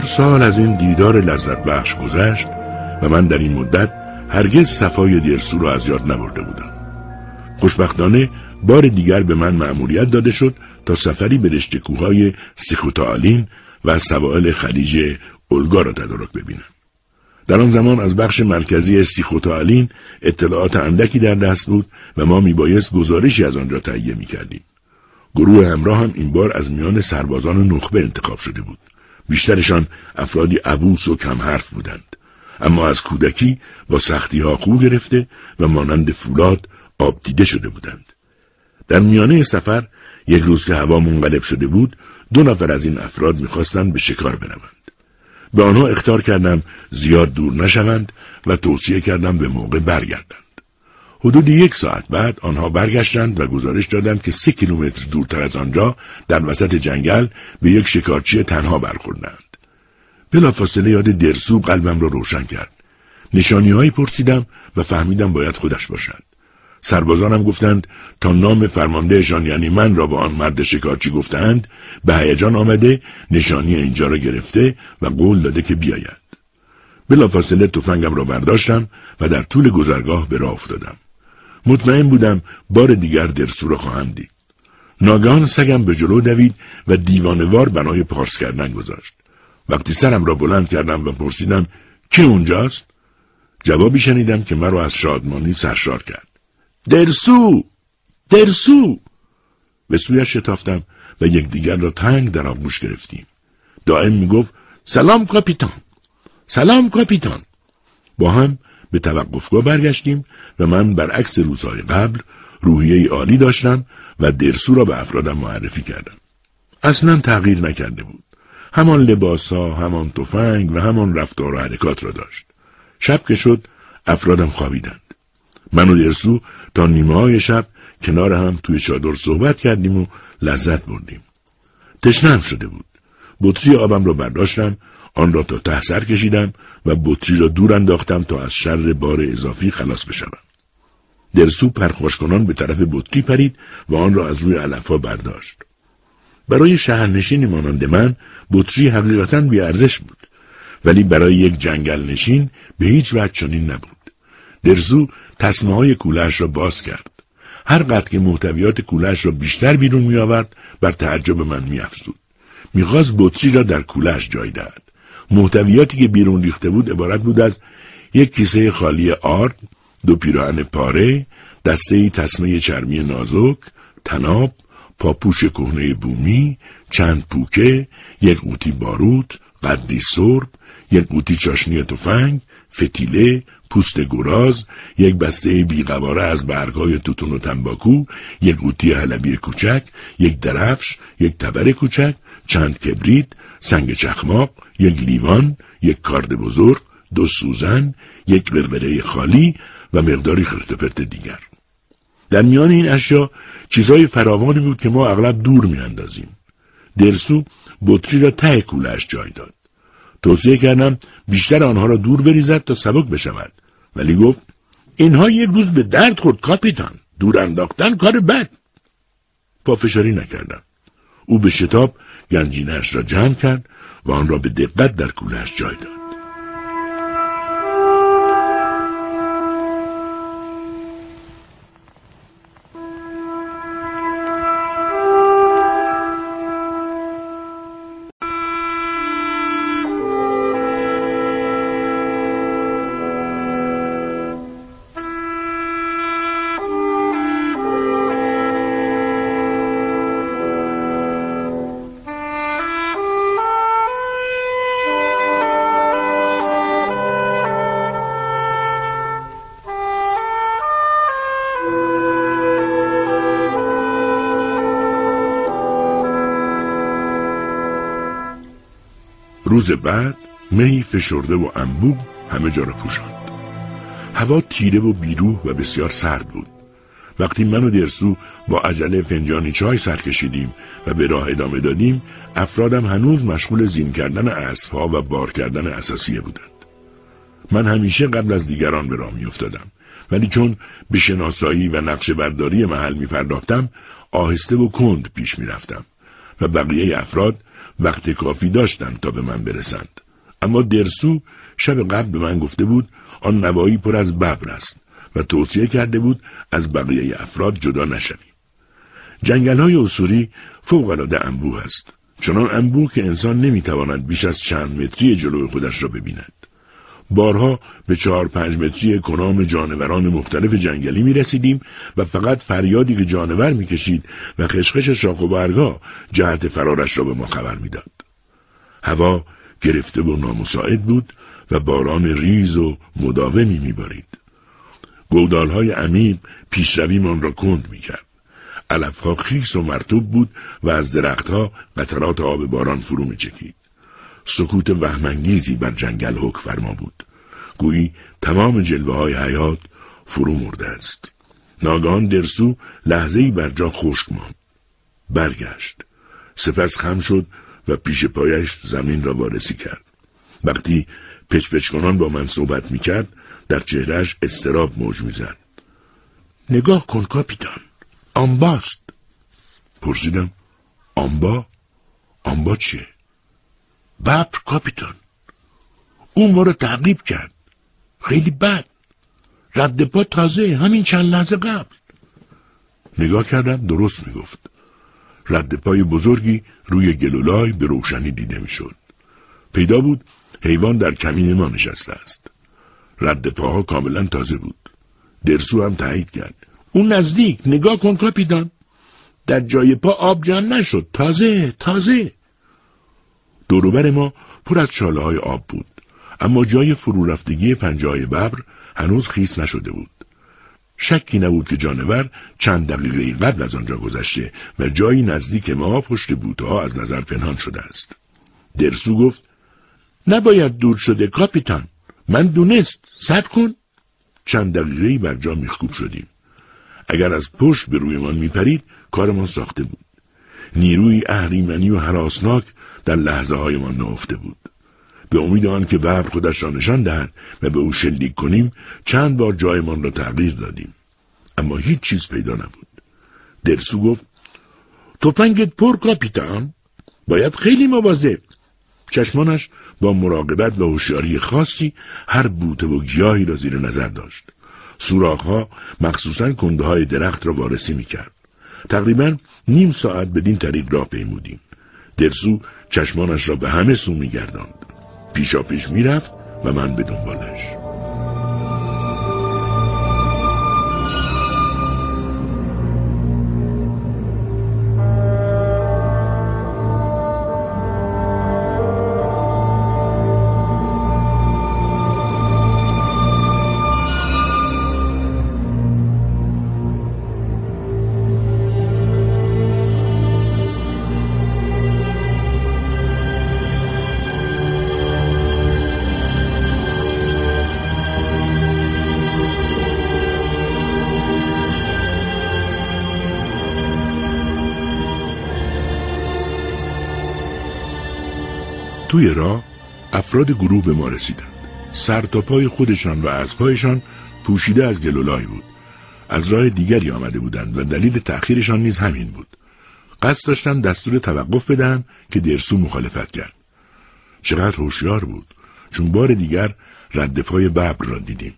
Speaker 1: سال از این دیدار لذت بخش گذشت و من در این مدت هرگز صفای دیرسو را از یاد نبرده بودم. خوشبختانه بار دیگر به من مأموریت داده شد تا سفری به رشته کوههای سیخوتالین و سوائل خلیج اولگا را تدارک ببینم. در آن زمان از بخش مرکزی سیخوتالین اطلاعات اندکی در دست بود و ما میبایست گزارشی از آنجا تهیه می‌کردیم. گروه همراه هم این بار از میان سربازان نخبه انتخاب شده بود. بیشترشان افرادی عبوس و کم حرف بودند. اما از کودکی با سختی ها خو گرفته و مانند فولاد آب دیده شده بودند. در میانه سفر یک روز که هوا منقلب شده بود دو نفر از این افراد می‌خواستند به شکار بروند. به آنها اختار کردم زیاد دور نشوند و توصیه کردم به موقع برگردند. حدود یک ساعت بعد آنها برگشتند و گزارش دادند که سه کیلومتر دورتر از آنجا در وسط جنگل به یک شکارچی تنها برخوردند. بلافاصله یاد درسو قلبم را روشن کرد. نشانیهایی پرسیدم و فهمیدم باید خودش باشد. سربازانم گفتند تا نام فرماندهشان یعنی من را به آن مرد شکارچی گفتند به هیجان آمده نشانی اینجا را گرفته و قول داده که بیاید. بلافاصله تفنگم را برداشتم و در طول گذرگاه به راه افتادم. مطمئن بودم بار دیگر درسو را خواهم دید. ناگهان سگم به جلو دوید و دیوانوار بنای پارس کردن گذاشت. وقتی سرم را بلند کردم و پرسیدم کی اونجاست؟ جوابی شنیدم که مرا از شادمانی سرشار کرد. درسو! درسو! به سویش شتافتم و یکدیگر را تنگ در آغوش گرفتیم. دائم می‌گفت سلام کاپیتان سلام کاپیتان با هم به توقفگاه برگشتیم و من برعکس روزهای قبل روحیه عالی داشتم و درسو را به افرادم معرفی کردم. اصلا تغییر نکرده بود. همان لباس ها، همان تفنگ و همان رفتار و حرکات را داشت. شب که شد افرادم خوابیدند. من و درسو تا نیمه های شب کنار هم توی چادر صحبت کردیم و لذت بردیم. تشنم شده بود. بطری آبم را برداشتم آن را تا ته سر کشیدم و بطری را دور انداختم تا از شر بار اضافی خلاص بشوم. درسو پرخوش به طرف بطری پرید و آن را از روی علفها برداشت. برای شهرنشینی مانند من بطری حقیقتا بیارزش بود ولی برای یک جنگل نشین به هیچ وجه چنین نبود. درزو تصمه های کولش را باز کرد. هر قد که محتویات کولش را بیشتر بیرون می آورد بر تعجب من می افزود. می‌خواست بطری را در کولش جای دهد. محتویاتی که بیرون ریخته بود عبارت بود از یک کیسه خالی آرد، دو پیراهن پاره، دسته تسمه چرمی نازک، تناب، پاپوش کهنه بومی، چند پوکه، یک قوطی باروت، قدی سرب، یک قوطی چاشنی تفنگ، فتیله، پوست گراز، یک بسته بیقواره از برگهای توتون و تنباکو، یک قوطی حلبی کوچک، یک درفش، یک تبر کوچک، چند کبریت، سنگ چخماق، یک لیوان، یک کارد بزرگ، دو سوزن، یک قرقره خالی و مقداری خرتپرت دیگر. در میان این اشیا چیزهای فراوانی بود که ما اغلب دور میاندازیم. درسو بطری را ته کولش جای داد. توصیه کردم بیشتر آنها را دور بریزد تا سبک بشود ولی گفت اینها یک روز به درد خورد کاپیتان دور انداختن کار بد پافشاری نکردم او به شتاب گنجینش را جمع کرد و آن را به دقت در کولش جای داد. روز بعد مهی فشرده و انبوه همه جا را پوشاند. هوا تیره و بیروح و بسیار سرد بود. وقتی من و درسو با عجله فنجانی چای سر کشیدیم و به راه ادامه دادیم افرادم هنوز مشغول زین کردن اسبها و بار کردن اساسیه بودند. من همیشه قبل از دیگران به راه میافتادم. ولی چون به شناسایی و نقشه برداری محل می پرداختم آهسته و کند پیش می رفتم و بقیه افراد وقت کافی داشتند تا به من برسند. اما درسو شب قبل به من گفته بود آن نوایی پر از ببر است و توصیه کرده بود از بقیه افراد جدا نشویم. جنگل های اصوری فوقالعاده انبوه است. چنان انبوه که انسان نمی‌تواند بیش از چند متری جلوی خودش را ببیند. بارها به چهار پنج متری کنام جانوران مختلف جنگلی می رسیدیم و فقط فریادی که جانور می کشید و خشخش شاخ و برگا جهت فرارش را به ما خبر می‌داد. هوا گرفته و نامساعد بود و باران ریز و مداومی میبارید. گودالهای عمیق پیشرویمان را کند می‌کرد. علفها خیس و مرتوب بود و از درختها قطرات آب باران فرو میچکید. سکوت وهمانگیزی بر جنگل حک فرما بود. گویی تمام جلوه های حیات فرو مرده است. ناگان درسو لحظه ای بر جا خشک ماند. برگشت. سپس خم شد و پیش پایش زمین را وارسی کرد. وقتی پچپچکنان با من صحبت می کرد در چهرش استراب موج می‌زد. نگاه کن کاپیتان. آنباست. پرسیدم آنبا؟ آنبا چیه؟ ببر کاپیتان. اون ما رو تعقیب کرد. خیلی بد. رد پا تازه همین چند لحظه قبل. نگاه کردم درست می‌گفت. رد پای بزرگی روی گلولای به روشنی دیده می‌شد. پیدا بود حیوان در کمین ما نشسته است. رد پاها کاملا تازه بود. درسو هم تایید کرد. اون نزدیک نگاه کن کاپیتان. در جای پا آب جمع نشد. تازه تازه. دوروبر ما پر از چاله های آب بود. اما جای فرو رفتگی پنجه ببر هنوز خیس نشده بود. شکی نبود که جانور چند دقیقه قبل از آنجا گذشته و جایی نزدیک ما پشت بوتها از نظر پنهان شده است. درسو گفت نباید دور شده کاپیتان من دونست صبر کن. چند دقیقه بر جا میخکوب شدیم. اگر از پشت به رویمان میپرید کارمان ساخته بود. نیروی اهریمنی و حراسناک در لحظه هایمان نهفته بود. به امید آن که ببر خودش را نشان دهد و به او شلیک کنیم چند بار جایمان را تغییر دادیم. اما هیچ چیز پیدا نبود. درسو گفت تفنگت پر کاپیتان باید خیلی مواظب. چشمانش با مراقبت و هوشیاری خاصی هر بوته و گیاهی را زیر نظر داشت. سوراخها مخصوصا کنده های درخت را وارسی می‌کرد. تقریبا نیم ساعت بدین طریق راه پیمودیم. درسو چشمانش را به همه سو میگرداند. پیشا پیش می‌رفت و من به دنبالش. توی راه افراد گروه به ما رسیدند. سر تا پای خودشان و اسبهایشان پوشیده از گلولای بود. از راه دیگری آمده بودند و دلیل تأخیرشان نیز همین بود. قصد داشتند دستور توقف بدن که درسو مخالفت کرد. چقدر هوشیار بود. چون بار دیگر رد پای ببر را دیدیم.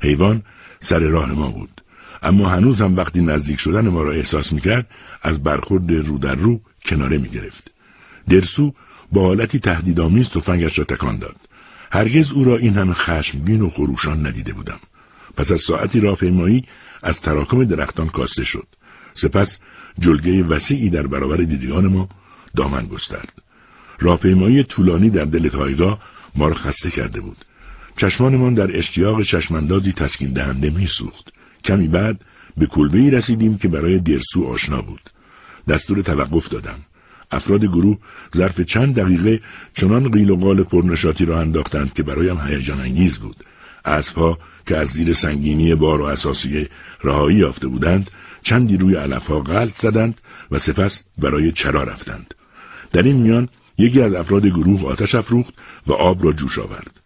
Speaker 1: حیوان سر راه ما بود. اما هنوز هم وقتی نزدیک شدن ما را احساس می‌کرد از برخورد رو در رو کناره می‌گرفت. درسو با حالتی تهدیدآمیز تفنگش را تکان داد. هرگز او را این همه خشمگین و خروشان ندیده بودم. پس از ساعتی راهپیمایی از تراکم درختان کاسته شد. سپس جلگه وسیعی در برابر دیدگان ما دامن گسترد. راهپیمایی طولانی در دل تایگاه ما را خسته کرده بود. چشمانمان در اشتیاق چشماندازی تسکین دهنده میسوخت کمی بعد به کلبه ای رسیدیم که برای درسو آشنا بود. دستور توقف دادم. افراد گروه ظرف چند دقیقه چنان قیل و قال پرنشاطی را انداختند که برایم هیجان انگیز بود. اسبها که از زیر سنگینی بار و اساسیه رهایی یافته بودند چندی روی علفها غلط زدند و سپس برای چرا رفتند. در این میان یکی از افراد گروه آتش افروخت و آب را جوش آورد.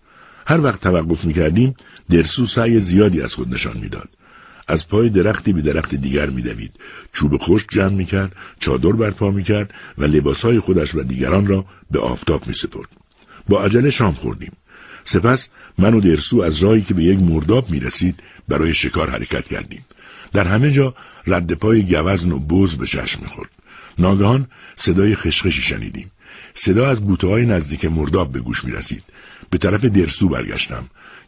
Speaker 1: هر وقت توقف می‌کردیم درسو سعی زیادی از خود نشان می‌داد. از پای درختی به درخت دیگر میدوید. چوب خشک جمع می‌کرد چادر برپا می‌کرد و لباسهای خودش و دیگران را به آفتاب میسپرد. با عجله شام خوردیم. سپس من و درسو از راهی که به یک مرداب می‌رسید برای شکار حرکت کردیم. در همه جا رد پای گوزن و بز به چشم می‌خورد. ناگهان صدای خشخشی شنیدیم. صدا از بوته های نزدیک مرداب به گوش می رسید. به طرف درسو برگشتم.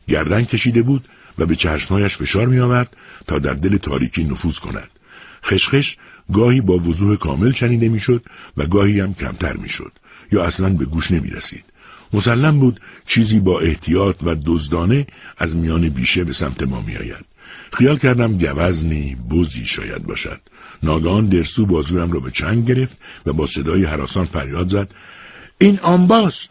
Speaker 1: گردن کشیده بود. و به چشمهایش فشار می آورد تا در دل تاریکی نفوذ کند. خشخش گاهی با وضوح کامل شنیده می‌شد و گاهی هم کمتر می‌شد یا اصلا به گوش نمی رسید. مسلم بود چیزی با احتیاط و دزدانه از میان بیشه به سمت ما می آید. خیال کردم گوزنی بزی شاید باشد. ناگهان درسو بازویم را به چنگ گرفت و با صدای حراسان فریاد زد این آنباست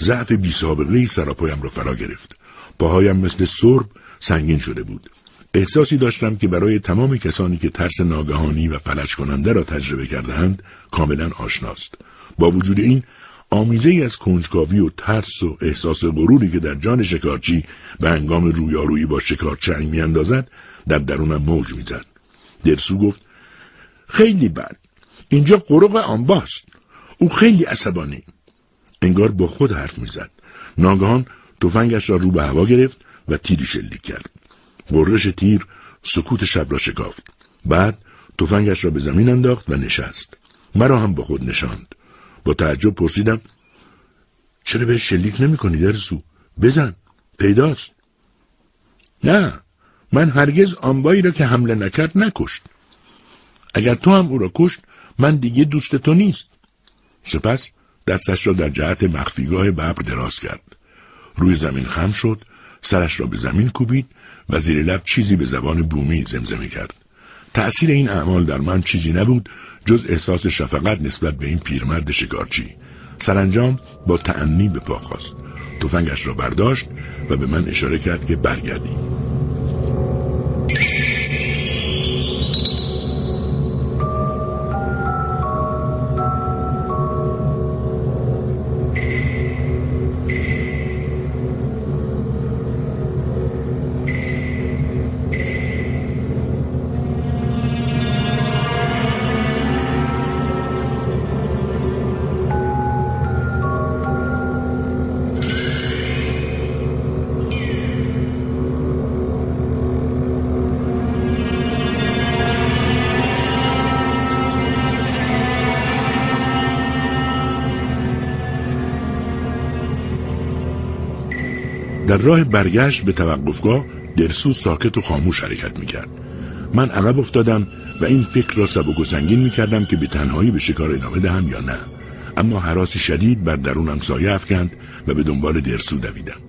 Speaker 1: ضعف بی سابقه سراپایم را فرا گرفت پاهایم مثل سرب سنگین شده بود. احساسی داشتم که برای تمام کسانی که ترس ناگهانی و فلج کننده را تجربه کردهاند کاملا آشناست. با وجود این آمیزه ای از کنجکاوی و ترس و احساس غروری که در جان شکارچی به هنگام رویارویی با شکار چنگ میاندازد در درونم موج می‌زد. درسو گفت خیلی بد. اینجا قرق آنباست. او خیلی عصبانی. انگار با خود حرف می‌زد. ناگهان تفنگش را رو به هوا گرفت و تیری شلیک کرد. قررش تیر سکوت شب را شکافت. بعد تفنگش را به زمین انداخت و نشست. مرا هم با خود نشاند. با تعجب پرسیدم چرا به شلیک نمی کنی درسو؟ بزن پیداست. نه من هرگز آنبایی را که حمله نکرد نکشت. اگر تو هم او را کشت من دیگه دوست تو نیست. سپس دستش را در جهت مخفیگاه ببر دراز کرد. روی زمین خم شد سرش را به زمین کوبید و زیر لب چیزی به زبان بومی زمزمه کرد. تأثیر این اعمال در من چیزی نبود جز احساس شفقت نسبت به این پیرمرد شکارچی. سرانجام با تعنی به پا خواست تفنگش را برداشت و به من اشاره کرد که برگردیم. در راه برگشت به توقفگاه درسو ساکت و خاموش حرکت می‌کرد. من عقب افتادم و این فکر را سبک و سنگین می‌کردم که به تنهایی به شکار ادامه دهم یا نه. اما حراسی شدید بر درونم سایه افکند و به دنبال درسو دویدم.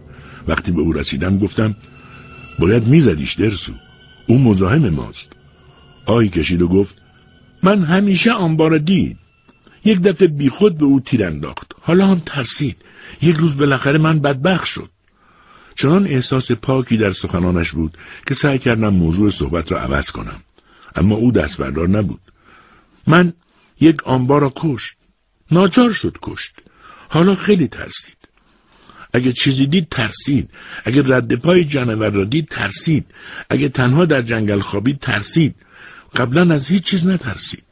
Speaker 1: وقتی به او رسیدم گفتم باید میزدیش درسو. او مزاحم ماست. آهی کشید و گفت من همیشه آنبار دید یک دفعه بیخود به او تیر انداخت. حالا هم ترسید. یک روز بالاخره من بدبخ شد. چنان احساس پاکی در سخنانش بود که سعی کردم موضوع صحبت را عوض کنم. اما او دست بردار نبود. من یک آنبار را کشت. ناچار شد کشت. حالا خیلی ترسید. اگه چیزی دید ترسید. اگه رد پای جانور را دید ترسید. اگه تنها در جنگل خوابید ترسید. قبلا از هیچ چیز نترسید.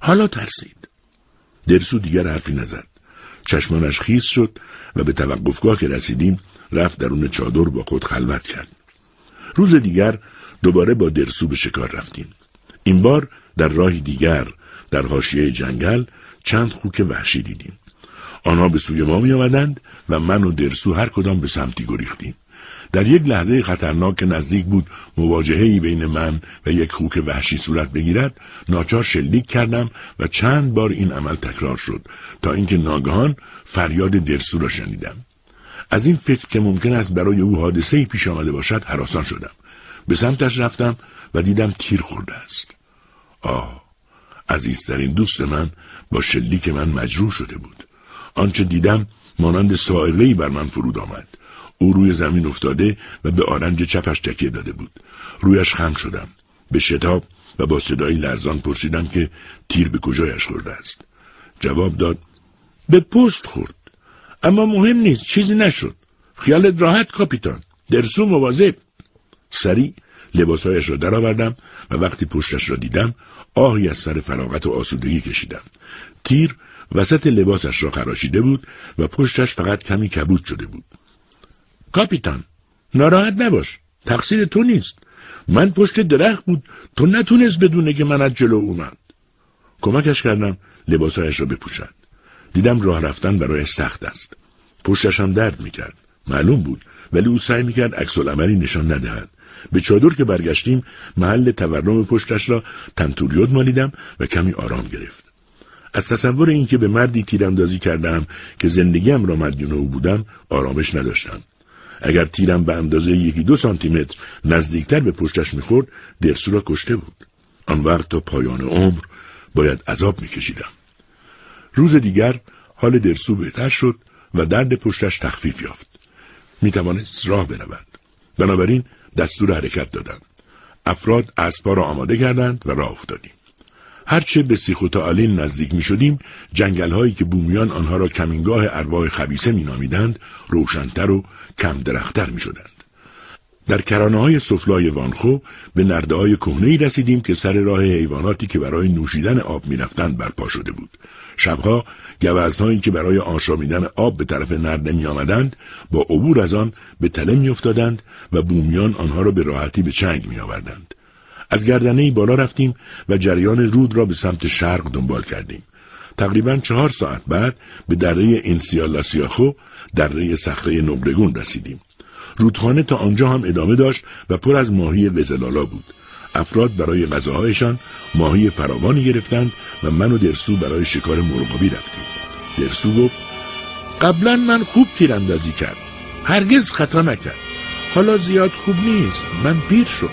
Speaker 1: حالا ترسید. درسو دیگر حرفی نزد. چشمانش خیس شد و به توقفگاه که رسیدیم رفت درون چادر با خود خلوت کرد. روز دیگر دوباره با درسو به شکار رفتیم. این بار در راهی دیگر در حاشیه جنگل چند خوک وحشی دیدیم. آنها به سوی ما می آمدند و من و درسو هر کدام به سمتی گریختیم. در یک لحظه خطرناک که نزدیک بود مواجهه بین من و یک خوک وحشی صورت بگیرد ناچار شلیک کردم و چند بار این عمل تکرار شد تا اینکه ناگهان فریاد درسو را شنیدم از این فکر که ممکن است برای او حادثه پیش آمده باشد حراسان شدم. به سمتش رفتم و دیدم تیر خورده است. آه عزیزترین دوست من با شلیک من مجروح شده بود. آنچه دیدم مانند سائقهای بر من فرود آمد. او روی زمین افتاده و به آرنج چپش تکیه داده بود. رویش خم شدم. به شتاب و با صدایی لرزان پرسیدم که تیر به کجایش خورده است. جواب داد به پشت خورد. اما مهم نیست چیزی نشد. خیالت راحت کاپیتان. درسو مواظب. سریع لباسهایش را درآوردم و وقتی پشتش را دیدم آهی از سر فراغت و آسودگی کشیدم. تیر وسط لباسش را خراشیده بود و پشتش فقط کمی کبود شده بود. کاپیتان ناراحت نباش. تقصیر تو نیست. من پشت درخت بود. تو نتونست بدونه که من از جلو اومد. کمکش کردم لباسهایش را بپوشد دیدم راه رفتن برای سخت است. پشتش هم درد می‌کرد. معلوم بود ولی او سعی می‌کرد عکس عملی نشان ندهد. به چادر که برگشتیم محل تورم پشتش را تنتوریود مالیدم و کمی آرام گرفت. از تصور اینکه به مردی تیراندازی کردم که زندگیم را مدیون او بودم آرامش نداشتم. اگر تیرم به اندازه یکی دو سانتی متر نزدیکتر به پشتش می‌خورد درسو را کشته بود. آن وقت تا پایان عمر باید عذاب میکشیدم. روز دیگر حال درسو بهتر شد و درد پشتش تخفیف یافت. می توانست راه برود. بنابراین دستور حرکت دادم. افراد اسبها را آماده کردند و راه افتادیم. هرچه به آلین نزدیک می شدیم جنگل هایی که بومیان آنها را کمینگاه ارواح خبیسه می نامیدند روشنتر و کم درختر می شدند. در کرانه های سفلای وانخو به نرده های رسیدیم که سر راه حیواناتی که برای نوشیدن آب می رفتند برپا شده بود. شبها گوزهایی که برای آشامیدن آب به طرف نرده می آمدند با عبور از آن به تله می افتادند و بومیان آنها را به راحتی به چنگ می آوردند. از گردنه بالا رفتیم و جریان رود را به سمت شرق دنبال کردیم. تقریبا چهار ساعت بعد به دره انسیالاسیاخو دره صخره نبرگون رسیدیم. رودخانه تا آنجا هم ادامه داشت و پر از ماهی وزلالا بود. افراد برای غذاهایشان ماهی فراوانی گرفتند و من و درسو برای شکار مرغابی رفتیم. درسو گفت قبلا من خوب تیراندازی کرد هرگز خطا نکرد. حالا زیاد خوب نیست. من پیر شد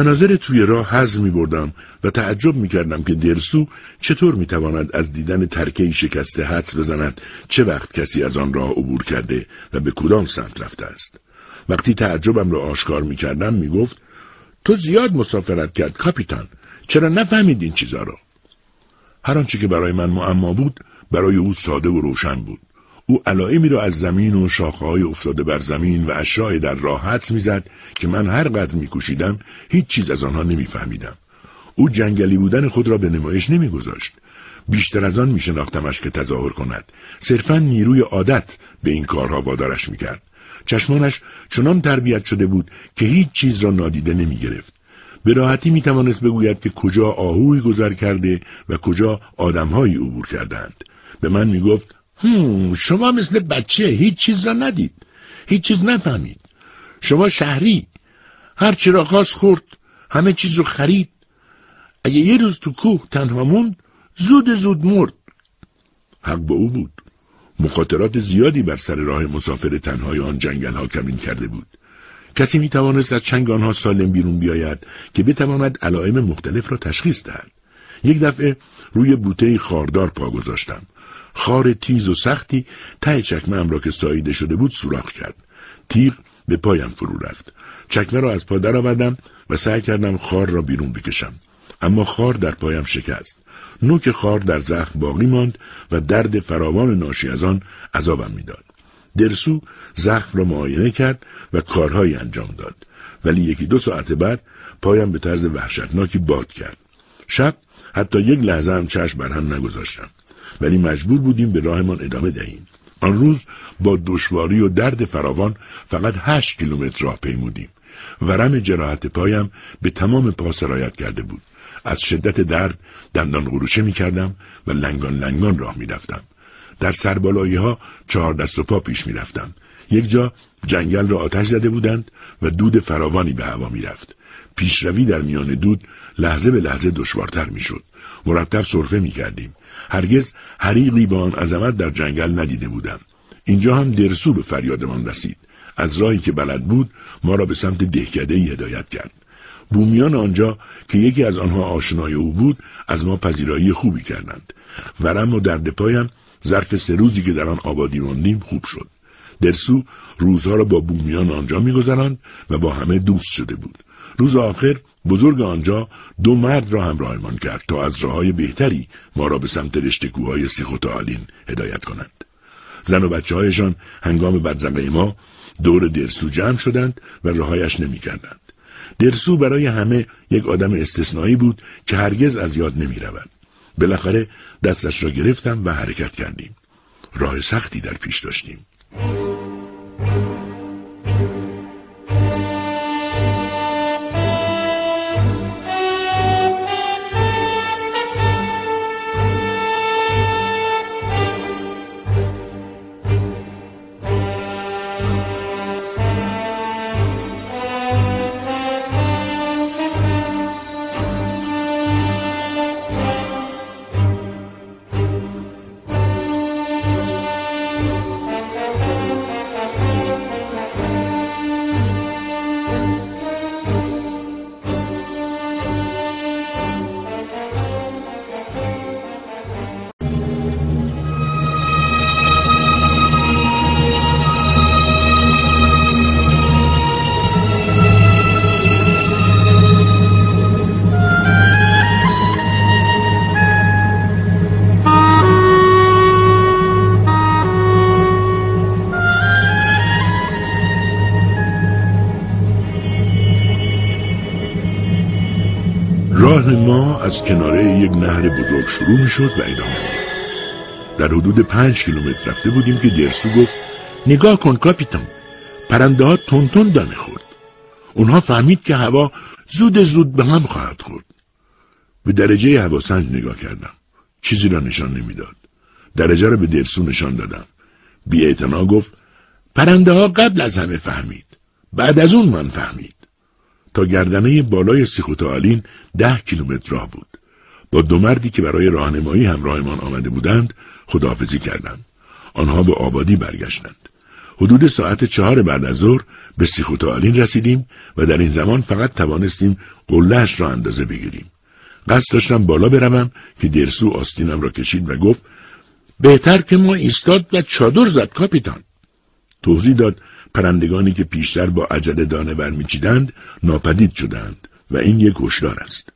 Speaker 1: مناظر توی راه حز می بردم و تعجب می کردم که درسو چطور می تواند از دیدن ترکه شکسته حدس بزند چه وقت کسی از آن راه عبور کرده و به کدام سمت رفته است. وقتی تعجبم را آشکار می کردم می گفت تو زیاد مسافرت کرد کاپیتان چرا نفهمید این چیزا را؟ هر آنچه که برای من معما بود برای او ساده و روشن بود. او علائمی را از زمین و های افتاده بر زمین و اشیاء در راه حدس می‌زد که من هر قدر میکوشیدم هیچ چیز از آنها نمیفهمیدم. او جنگلی بودن خود را به نمایش نمیگذاشت. بیشتر از آن میشناختمش که تظاهر کند. صرفا نیروی عادت به این کارها وادارش می‌کرد. چشمانش چنان تربیت شده بود که هیچ چیز را نادیده نمی‌گرفت. به راحتی می توانست بگوید که کجا آهوی گذر کرده و کجا آدمهایی عبور کردند. به من می گفت هم شما مثل بچه هیچ چیز را ندید. هیچ چیز نفهمید. شما شهری. هر چی را خواست خورد همه چیز رو خرید. اگه یه روز تو کوه تنها موند زود زود مرد. حق به او بود. مخاطرات زیادی بر سر راه مسافر تنهای آن جنگل ها کمین کرده بود. کسی می توانست از چنگ آنها سالم بیرون بیاید که بتواند علائم مختلف را تشخیص دهد. یک دفعه روی بوته خاردار پا گذاشتم. خار تیز و سختی ته چکمه را که ساییده شده بود سوراخ کرد. تیغ به پایم فرو رفت. چکمه را از پا درآوردم و سعی کردم خار را بیرون بکشم. اما خار در پایم شکست. نوک خار در زخم باقی ماند و درد فراوان ناشی از آن عذابم می‌داد. درسو زخم را معاینه کرد و کارهایی انجام داد. ولی یکی دو ساعت بعد پایم به طرز وحشتناکی باد کرد. شب حتی یک لحظه هم چشم بر هم نگذاشتم. ولی مجبور بودیم به راهمان ادامه دهیم آن روز با دشواری و درد فراوان فقط هشت کیلومتر راه پیمودیم ورم جراحت پایم به تمام پا سرایت کرده بود از شدت درد دندان قروشه می کردم و لنگان لنگان راه می رفتم. در سربالایی ها چهار دست و پا پیش می رفتم. یک جا جنگل را آتش زده بودند و دود فراوانی به هوا می رفت. پیشروی در میان دود لحظه به لحظه دشوارتر می شد. مرتب صرفه می کردیم. هرگز حریقی با آن عظمت در جنگل ندیده بودم اینجا هم درسو به فریادمان رسید. از راهی که بلد بود ما را به سمت دهکده ای هدایت کرد. بومیان آنجا که یکی از آنها آشنای او بود از ما پذیرایی خوبی کردند. ورم و درد پایم ظرف سه روزی که در آن آبادی ماندیم خوب شد. درسو روزها را با بومیان آنجا میگذراند و با همه دوست شده بود. روز آخر بزرگ آنجا دو مرد را همراهمان کرد تا از راه بهتری ما را به سمت رشته کوههای سیخوتالین هدایت کنند. زن و بچه هایشان هنگام بدرقه ما دور درسو جمع شدند و راهایش نمی کردند. درسو برای همه یک آدم استثنایی بود که هرگز از یاد نمی رود. بالاخره دستش را گرفتم و حرکت کردیم. راه سختی در پیش داشتیم. از کناره یک نهر بزرگ شروع می شد و ادامه در حدود پنج کیلومتر رفته بودیم که درسو گفت نگاه کن کاپیتان پرنده ها تون دانه خورد اونها فهمید که هوا زود زود به هم خواهد خورد. به درجه هواسنج نگاه کردم. چیزی را نشان نمی‌داد. درجه را به درسو نشان دادم. بی گفت پرنده ها قبل از همه فهمید. بعد از اون من فهمید. تا گردنه بالای سیخوتالین ده کیلومتر راه بود. با دو مردی که برای راهنمایی همراهمان آمده بودند خداحافظی کردند. آنها به آبادی برگشتند. حدود ساعت چهار بعد از ظهر به سیخوتالین رسیدیم و در این زمان فقط توانستیم قلهش را اندازه بگیریم. قصد داشتم بالا بروم که درسو آستینم را کشید و گفت بهتر که ما ایستاد و چادر زد کاپیتان. توضیح داد پرندگانی که پیشتر با عجله دانه برمیچیدند ناپدید شدند و این یک هشدار است.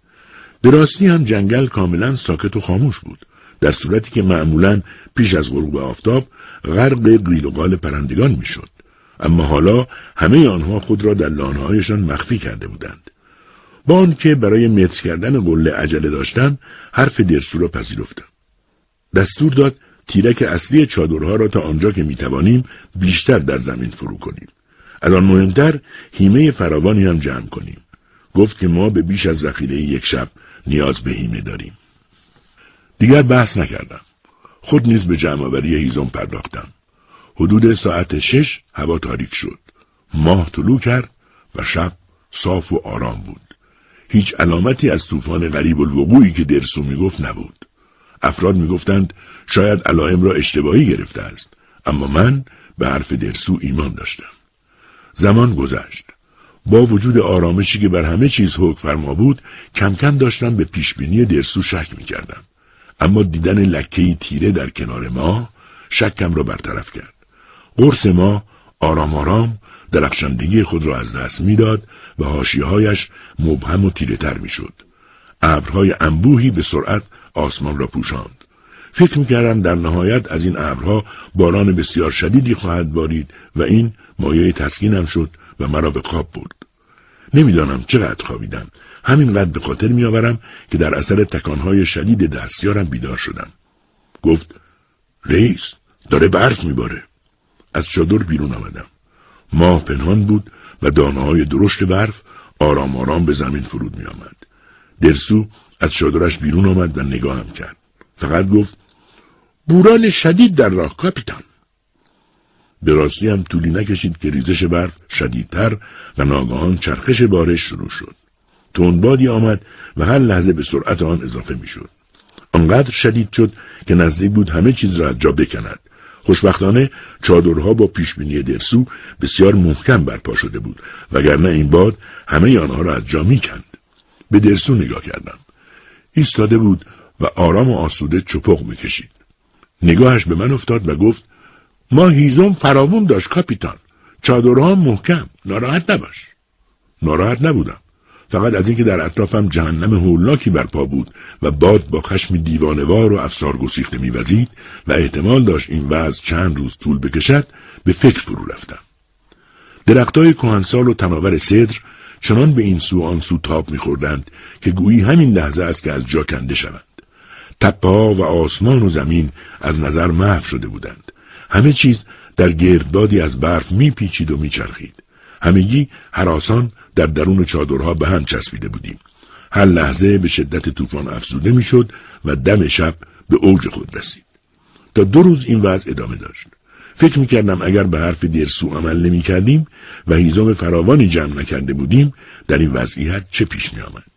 Speaker 1: دراستی هم جنگل کاملا ساکت و خاموش بود در صورتی که معمولا پیش از غروب آفتاب غرق قیل و پرندگان می‌شد. اما حالا همه آنها خود را در لانهایشان مخفی کرده بودند. با آنکه برای متر کردن قله عجله داشتم حرف درسو را پذیرفتم. دستور داد تیرک اصلی چادرها را تا آنجا که می‌توانیم بیشتر در زمین فرو کنیم. الان مهمتر هیمه فراوانی هم جمع کنیم. گفت که ما به بیش از ذخیره یک شب نیاز به هیمه داریم. دیگر بحث نکردم. خود نیز به جمعآوری هیزم پرداختم. حدود ساعت شش هوا تاریک شد. ماه طلوع کرد و شب صاف و آرام بود. هیچ علامتی از طوفان غریب الوقوعی که درسو می‌گفت نبود. افراد می‌گفتند شاید علائم را اشتباهی گرفته است. اما من به حرف درسو ایمان داشتم. زمان گذشت. با وجود آرامشی که بر همه چیز حکم فرما بود کم کم داشتم به پیشبینی درسو شک می‌کردم. اما دیدن لکه تیره در کنار ما شکم را برطرف کرد. قرص ما آرام آرام درخشندگی خود را از دست می‌داد و هاشیهایش مبهم و تیره تر می‌شد. ابرهای انبوهی به سرعت آسمان را پوشاند. فکر می‌کردم در نهایت از این ابرها باران بسیار شدیدی خواهد بارید و این مایه تسکینم شد و مرا به خواب برد. نمی‌دانم چقدر خوابیدم. همینقدر به خاطر میآورم که در اثر تکانهای شدید دستیارم بیدار شدم. گفت رئیس داره برف میباره. از چادر بیرون آمدم. ماه پنهان بود و دانه های درشت برف آرام آرام به زمین فرود می آمد. درسو از چادرش بیرون آمد و نگاهم کرد. فقط گفت بوران شدید در راه کاپیتان. به راستی هم طولی نکشید که ریزش برف شدیدتر و ناگهان چرخش بارش شروع شد. تندبادی آمد و هر لحظه به سرعت آن اضافه می‌شد. آنقدر شدید شد که نزدیک بود همه چیز را از جا بکند. خوشبختانه چادرها با پیشبینی درسو بسیار محکم برپا شده بود وگرنه این باد همه آنها را از جا می‌کند. به درسو نگاه کردم. ایستاده بود و آرام و آسوده چپق می‌کشید. نگاهش به من افتاد و گفت ما هیزم فراوون داشت کاپیتان. چادرها محکم. ناراحت نباش. ناراحت نبودم. فقط از اینکه در اطرافم جهنم هولناکی برپا بود و باد با خشم دیوانوار و افسار گسیخته میوزید و احتمال داشت این وضع چند روز طول بکشد به فکر فرو رفتم درختای کهنسال و تناور صدر چنان به این سو آن سو تاب میخوردند که گویی همین لحظه است که از جا کنده شوند تپه و آسمان و زمین از نظر محو شده بودند همه چیز در گردبادی از برف میپیچید و میچرخید همگی حراسان در درون چادرها به هم چسبیده بودیم. هر لحظه به شدت طوفان افزوده می‌شد و دم شب به اوج خود رسید. تا دو روز این وضع ادامه داشت. فکر می کردم اگر به حرف درسو عمل نمی کردیم و هیزم فراوانی جمع نکرده بودیم در این وضعیت چه پیش می آمد.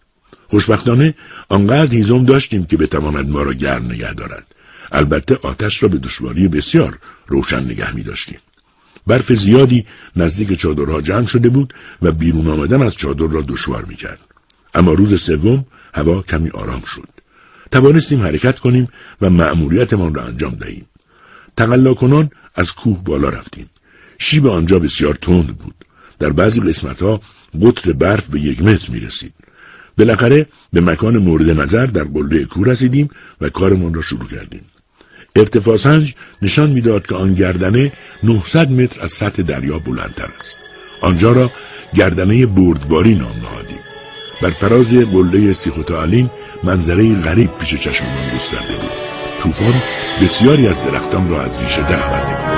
Speaker 1: خوشبختانه آنقدر هیزم داشتیم که بتواند ما را گرم نگه دارد. البته آتش را به دشواری بسیار روشن نگه می داشتیم. برف زیادی نزدیک چادرها جمع شده بود و بیرون آمدن از چادر را دشوار می‌کرد. اما روز سوم هوا کمی آرام شد. توانستیم حرکت کنیم و مأموریتمان را انجام دهیم. تقلا کنان از کوه بالا رفتیم. شیب آنجا بسیار تند بود. در بعضی قسمتها قطر برف به یک متر می رسید. بالاخره به مکان مورد نظر در قله کوه رسیدیم و کارمان را شروع کردیم. ارتفاع سنج نشان می‌داد که آن گردنه 900 متر از سطح دریا بلندتر است. آنجا را گردنه بردباری نام نهادیم. بر فراز قله سیخوتالین منظره غریب پیش چشممان گسترده بود. طوفان بسیاری از درختان را از ریشه درآورده بود.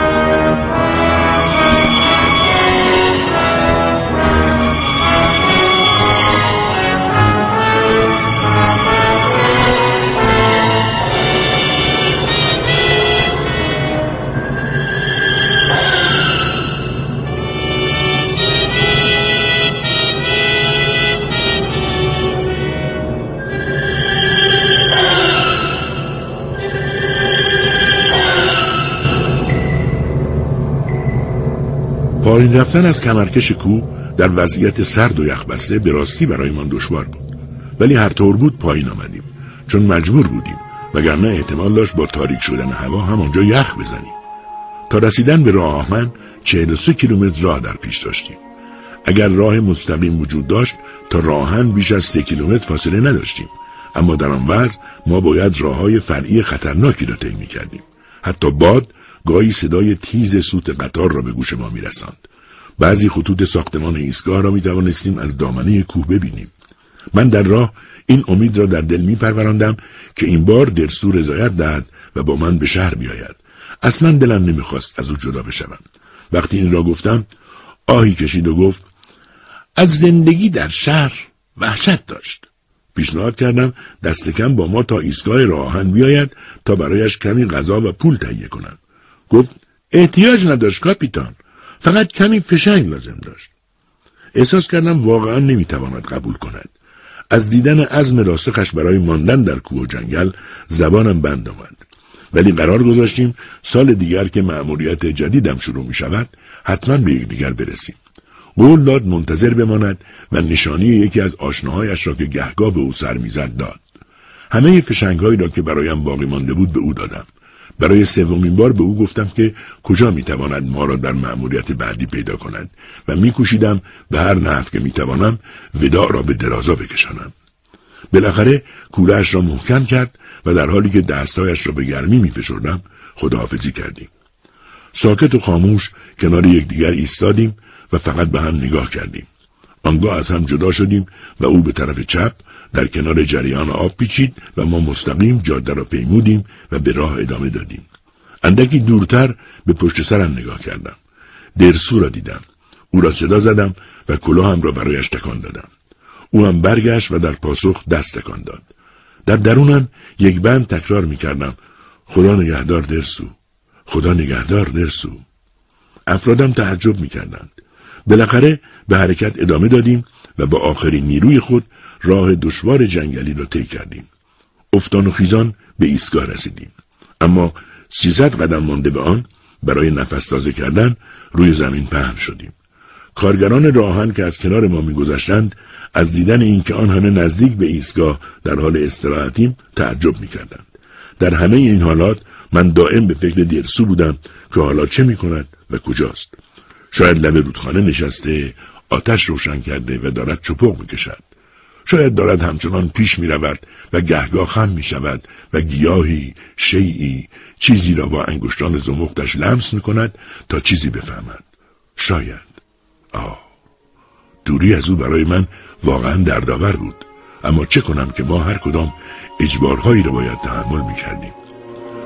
Speaker 1: پایین رفتن از کمرکش کوه در وضعیت سرد و یخبسته به راستی برایمان دشوار بود. ولی هر طور بود پایین آمدیم. چون مجبور بودیم وگرنه احتمال داشت با تاریک شدن هوا همانجا یخ بزنیم. تا رسیدن به راه آهن 43 کیلومتر راه در پیش داشتیم. اگر راه مستقیم وجود داشت تا راهن بیش از سه کیلومتر فاصله نداشتیم. اما در آن وضع ما باید راه های فرعی خطرناکی را طی کردیم حتی باد گاهی صدای تیز سوت قطار را به گوش ما میرساند. بعضی خطوط ساختمان ایستگاه را می توانستیم از دامنه کوه ببینیم. من در راه این امید را در دل می پروراندم که این بار درسو رضایت دهد و با من به شهر بیاید. اصلا دلم نمی‌خواست از او جدا بشوم. وقتی این را گفتم آهی کشید و گفت از زندگی در شهر وحشت داشت. پیشنهاد کردم دست کم با ما تا ایستگاه راهن بیاید تا برایش کمی غذا و پول تهیه کنم گفت احتیاج نداشت کاپیتان. فقط کمی فشنگ لازم داشت. احساس کردم واقعا نمی‌تواند قبول کند. از دیدن عزم راسخش برای ماندن در کوه و جنگل زبانم بند آمد. ولی قرار گذاشتیم سال دیگر که مأموریت جدیدم شروع می شود حتما به یکدیگر برسیم. قول داد منتظر بماند و نشانی یکی از آشناهایش را که گهگاه به او سر می‌زد داد. همه فشنگهایی را که برایم باقی مانده بود به او دادم. برای سومین بار به او گفتم که کجا می‌تواند ما را در مأموریت بعدی پیدا کند و میکوشیدم به هر نحو که می‌توانم وداع را به درازا بکشانم. بالاخره کولهاش را محکم کرد و در حالی که دستهایش را به گرمی میفشردم خداحافظی کردیم. ساکت و خاموش کنار یکدیگر ایستادیم و فقط به هم نگاه کردیم. آنگاه از هم جدا شدیم و او به طرف چپ در کنار جریان آب پیچید و ما مستقیم جاده را پیمودیم و به راه ادامه دادیم. اندکی دورتر به پشت سرم نگاه کردم. درسو را دیدم. او را صدا زدم و کلاهم را برایش تکان دادم. او هم برگشت و در پاسخ دست تکان داد. در درونم یک بند تکرار می کردم خدا نگهدار درسو خدا نگهدار درسو افرادم تعجب می کردند بالاخره به حرکت ادامه دادیم و با آخرین نیروی خود راه دشوار جنگلی را طی کردیم. افتان و خیزان به ایستگاه رسیدیم. اما سیصد قدم مانده به آن برای نفس تازه کردن روی زمین پهن شدیم. کارگران راهن که از کنار ما میگذشتند از دیدن اینکه آن همه نزدیک به ایستگاه در حال استراحتیم تعجب می‌کردند. در همه این حالات من دائم به فکر درسو بودم که حالا چه می‌کند و کجاست. شاید لب رودخانه نشسته آتش روشن کرده و دارد چپق می‌کشد. شاید دارد همچنان پیش می رود و گهگاه خم می شود و گیاهی، شیعی، چیزی را با انگشتان زمختش لمس می کند تا چیزی بفهمد. شاید. آه. دوری از او برای من واقعا دردآور بود. اما چه کنم که ما هر کدام اجبارهایی را باید تحمل می کردیم.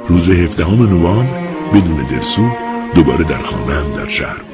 Speaker 1: روز هفدهم نوامبر بدون درسو دوباره در خانه هم در شهر بود.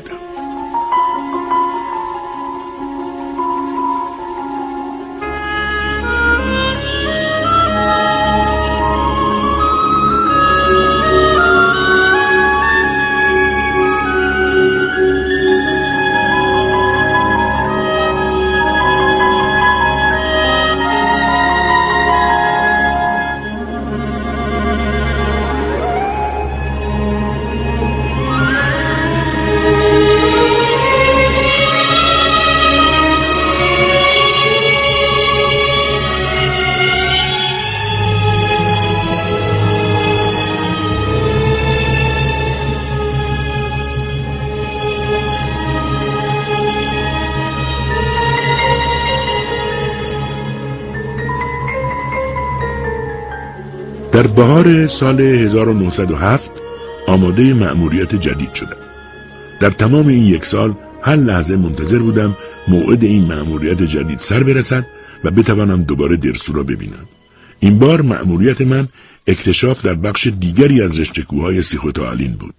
Speaker 1: در بهار سال 1907 آماده مأموریت جدید شدم. در تمام این یک سال هر لحظه منتظر بودم موعد این مأموریت جدید سر برسد و بتوانم دوباره درسو را ببینم. این بار مأموریت من اکتشاف در بخش دیگری از رشته کوههای سیخوتالین بود.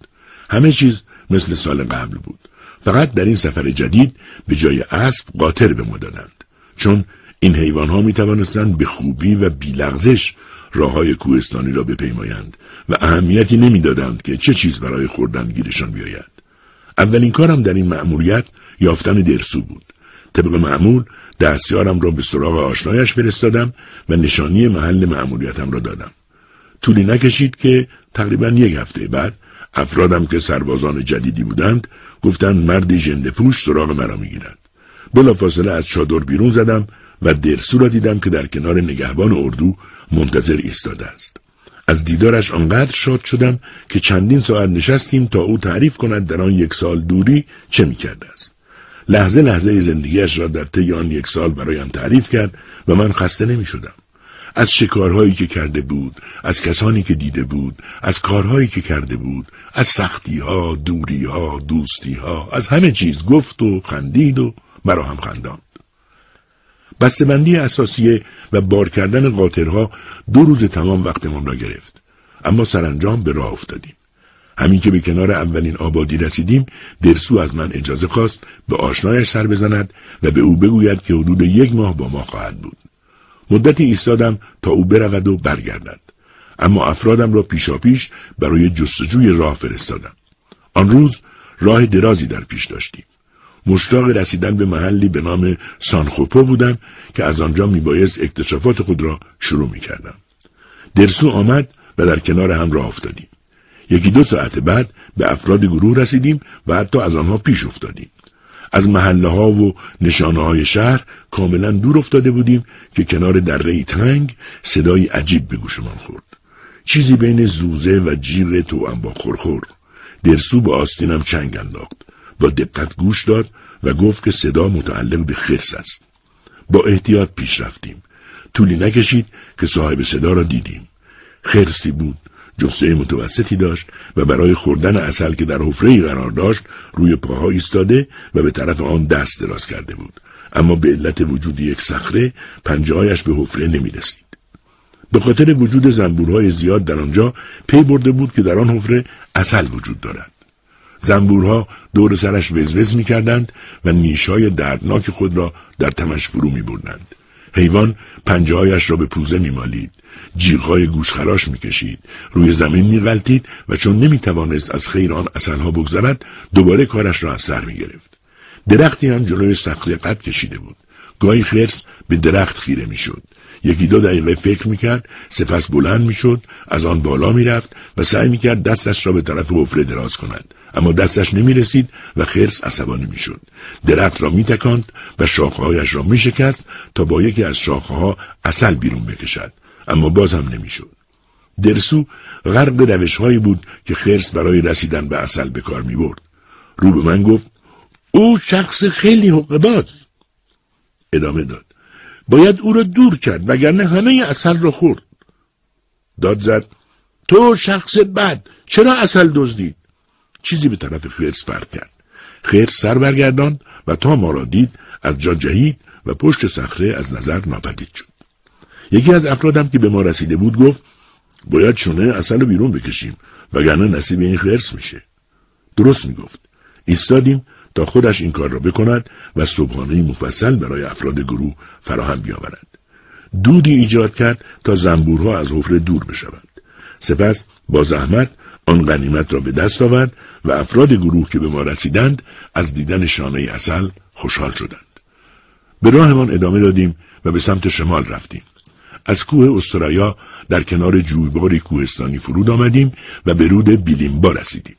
Speaker 1: همه چیز مثل سال قبل بود. فقط در این سفر جدید به جای اسب قاطر به ما دادند. چون این حیوان ها می توانستند به خوبی و بیلغزش راه های کوهستانی را بپیمایند و اهمیتی نمی‌دادند که چه چیز برای خوردن گیرشان بیاید. اولین کارم در این مأموریت یافتن درسو بود. طبق معمول دستیارم را به سراغ آشنایش فرستادم و نشانی محل مأموریتم را دادم. طولی نکشید که تقریبا یک هفته بعد افرادم که سربازان جدیدی بودند گفتند مرد ژنده پوش سراغ مرا می‌گیرد بلافاصله از چادر بیرون زدم و درسو را دیدم که در کنار نگهبان اردو منتظر ایستاده است از دیدارش آنقدر شاد شدم که چندین ساعت نشستیم تا او تعریف کند در آن یک سال دوری چه می‌کرده است لحظه لحظه زندگیش را در طی آن یک سال برایم تعریف کرد و من خسته نمی شدم. از شکارهایی که کرده بود، از کسانی که دیده بود، از کارهایی که کرده بود، از سختیها، دوریها، دوستیها، از همه چیز گفت و خندید و مرا هم خنداند. بسته‌بندی اساسیه و بار کردن قاطرها دو روز تمام وقتمان را گرفت. اما سرانجام به راه افتادیم. همین که به کنار اولین آبادی رسیدیم درسو از من اجازه خواست به آشنایش سر بزند و به او بگوید که حدود یک ماه با ما خواهد بود مدتی ایستادم تا او برود و برگردد اما افرادم را پیشاپیش برای جستجوی راه فرستادم آن روز راه درازی در پیش داشتیم مشتاق رسیدن به محلی به نام سانخوپو بودم که از آنجا میبایست اکتشافات خود را شروع می‌کردم درسو آمد و در کنار هم راه افتادیم یکی دو ساعت بعد به افراد گروه رسیدیم و حتی از آنها پیش افتادیم. از محله ها و نشانه های شهر کاملا دور افتاده بودیم که کنار دره تنگ صدای عجیب به گوشمان خورد. چیزی بین زوزه و جیغ تو با خورخور. درسو به آستینم چنگ انداخت. با دقت گوش داد و گفت که صدا متعلق به خرس است. با احتیاط پیش رفتیم. طولی نکشید که صاحب صدا را دیدیم. خرسی بود جسه متوسطی داشت و برای خوردن اصل که در حفره قرار داشت روی پاها ایستاده و به طرف آن دست دراز کرده بود اما به علت وجود یک صخره پنجههایش به حفره نمی رسید. به خاطر وجود زنبورهای زیاد در آنجا پی برده بود که در آن حفره اصل وجود دارد زنبورها دور سرش وزوز می کردند و نیشای دردناک خود را در تمش فرو می بردند. حیوان پنجههایش را به پوزه می مالید جیغهای گوشخراش می‌کشید. روی زمین میغلطید و چون نمی‌توانست از خیر آن اصلها بگذرد دوباره کارش را از سر می‌گرفت. درختی هم جلوی صخره قد کشیده بود. گاهی خرس به درخت خیره می‌شد. یکی دو دقیقه فکر می‌کرد سپس بلند می‌شد از آن بالا می‌رفت و سعی می‌کرد دستش را به طرف حفره دراز کند. اما دستش نمی‌رسید و خرس عصبانی می‌شد درخت را میتکاند و شاخههایش را میشکست تا با یکی از شاخهها اصل بیرون بکشد اما باز هم نمی‌شد. درسو غرق روش هایی بود که خرس برای رسیدن به اصل به کار می برد. رو به من گفت او شخص خیلی حقه باز. ادامه داد. باید او را دور کرد وگرنه همه اصل را خورد. داد زد. تو شخص بد چرا اصل دزدید؟ چیزی به طرف خرس پرت کرد. خرس سر برگرداند و تا ما را دید از جا جهید و پشت صخره از نظر ناپدید شد. یکی از افرادم که به ما رسیده بود گفت باید شونه اصل رو بیرون بکشیم وگرنه نصیب این خرس میشه درست می‌گفت ایستادیم تا خودش این کار را بکند و صبحانه مفصل برای افراد گروه فراهم بیاورد دودی ایجاد کرد تا زنبورها از حفره دور بشوند سپس با زحمت آن غنیمت را به دست آورد و افراد گروه که به ما رسیدند از دیدن شانه اصل خوشحال شدند به راهمان ادامه دادیم و به سمت شمال رفتیم از کوه استرایا در کنار جویباری کوهستانی فرود آمدیم و به رود بیلیمبا رسیدیم.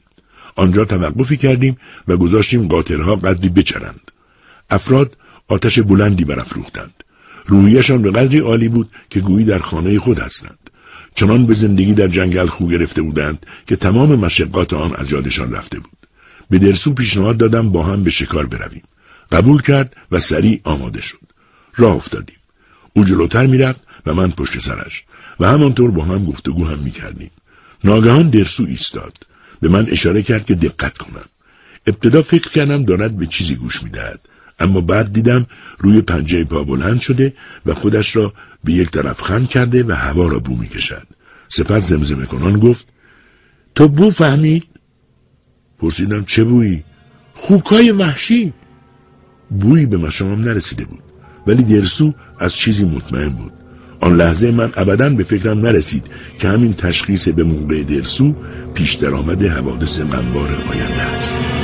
Speaker 1: آنجا توقفی کردیم و گذاشتیم قاطرها قدری بچرند. افراد آتش بلندی برافروختند. رویشان به قدری عالی بود که گویی در خانه خود هستند. چنان به زندگی در جنگل خو گرفته بودند که تمام مشقات آن از یادشان رفته بود. به درسو پیشنهاد دادم با هم به شکار برویم. قبول کرد و سریع آماده شد. راه افتادیم. او جلوتر می‌رفت و من پشت سرش و همانطور با هم گفتگو هم می‌کردیم ناگهان درسو ایستاد به من اشاره کرد که دقت کنم ابتدا فکر کردم دارد به چیزی گوش می‌دهد اما بعد دیدم روی پنجه پا بلند شده و خودش را به یک طرف خم کرده و هوا را بو می‌کشد. سپس زمزمه کنان گفت تو بو فهمید؟ پرسیدم چه بویی؟ خوکای وحشی بویی به مشامم نرسیده بود ولی درسو از چیزی مطمئن بود. آن لحظه من ابدا به فکرم نرسید که همین تشخیص به موقع درسو پیش درآمد حوادث منبار آینده است.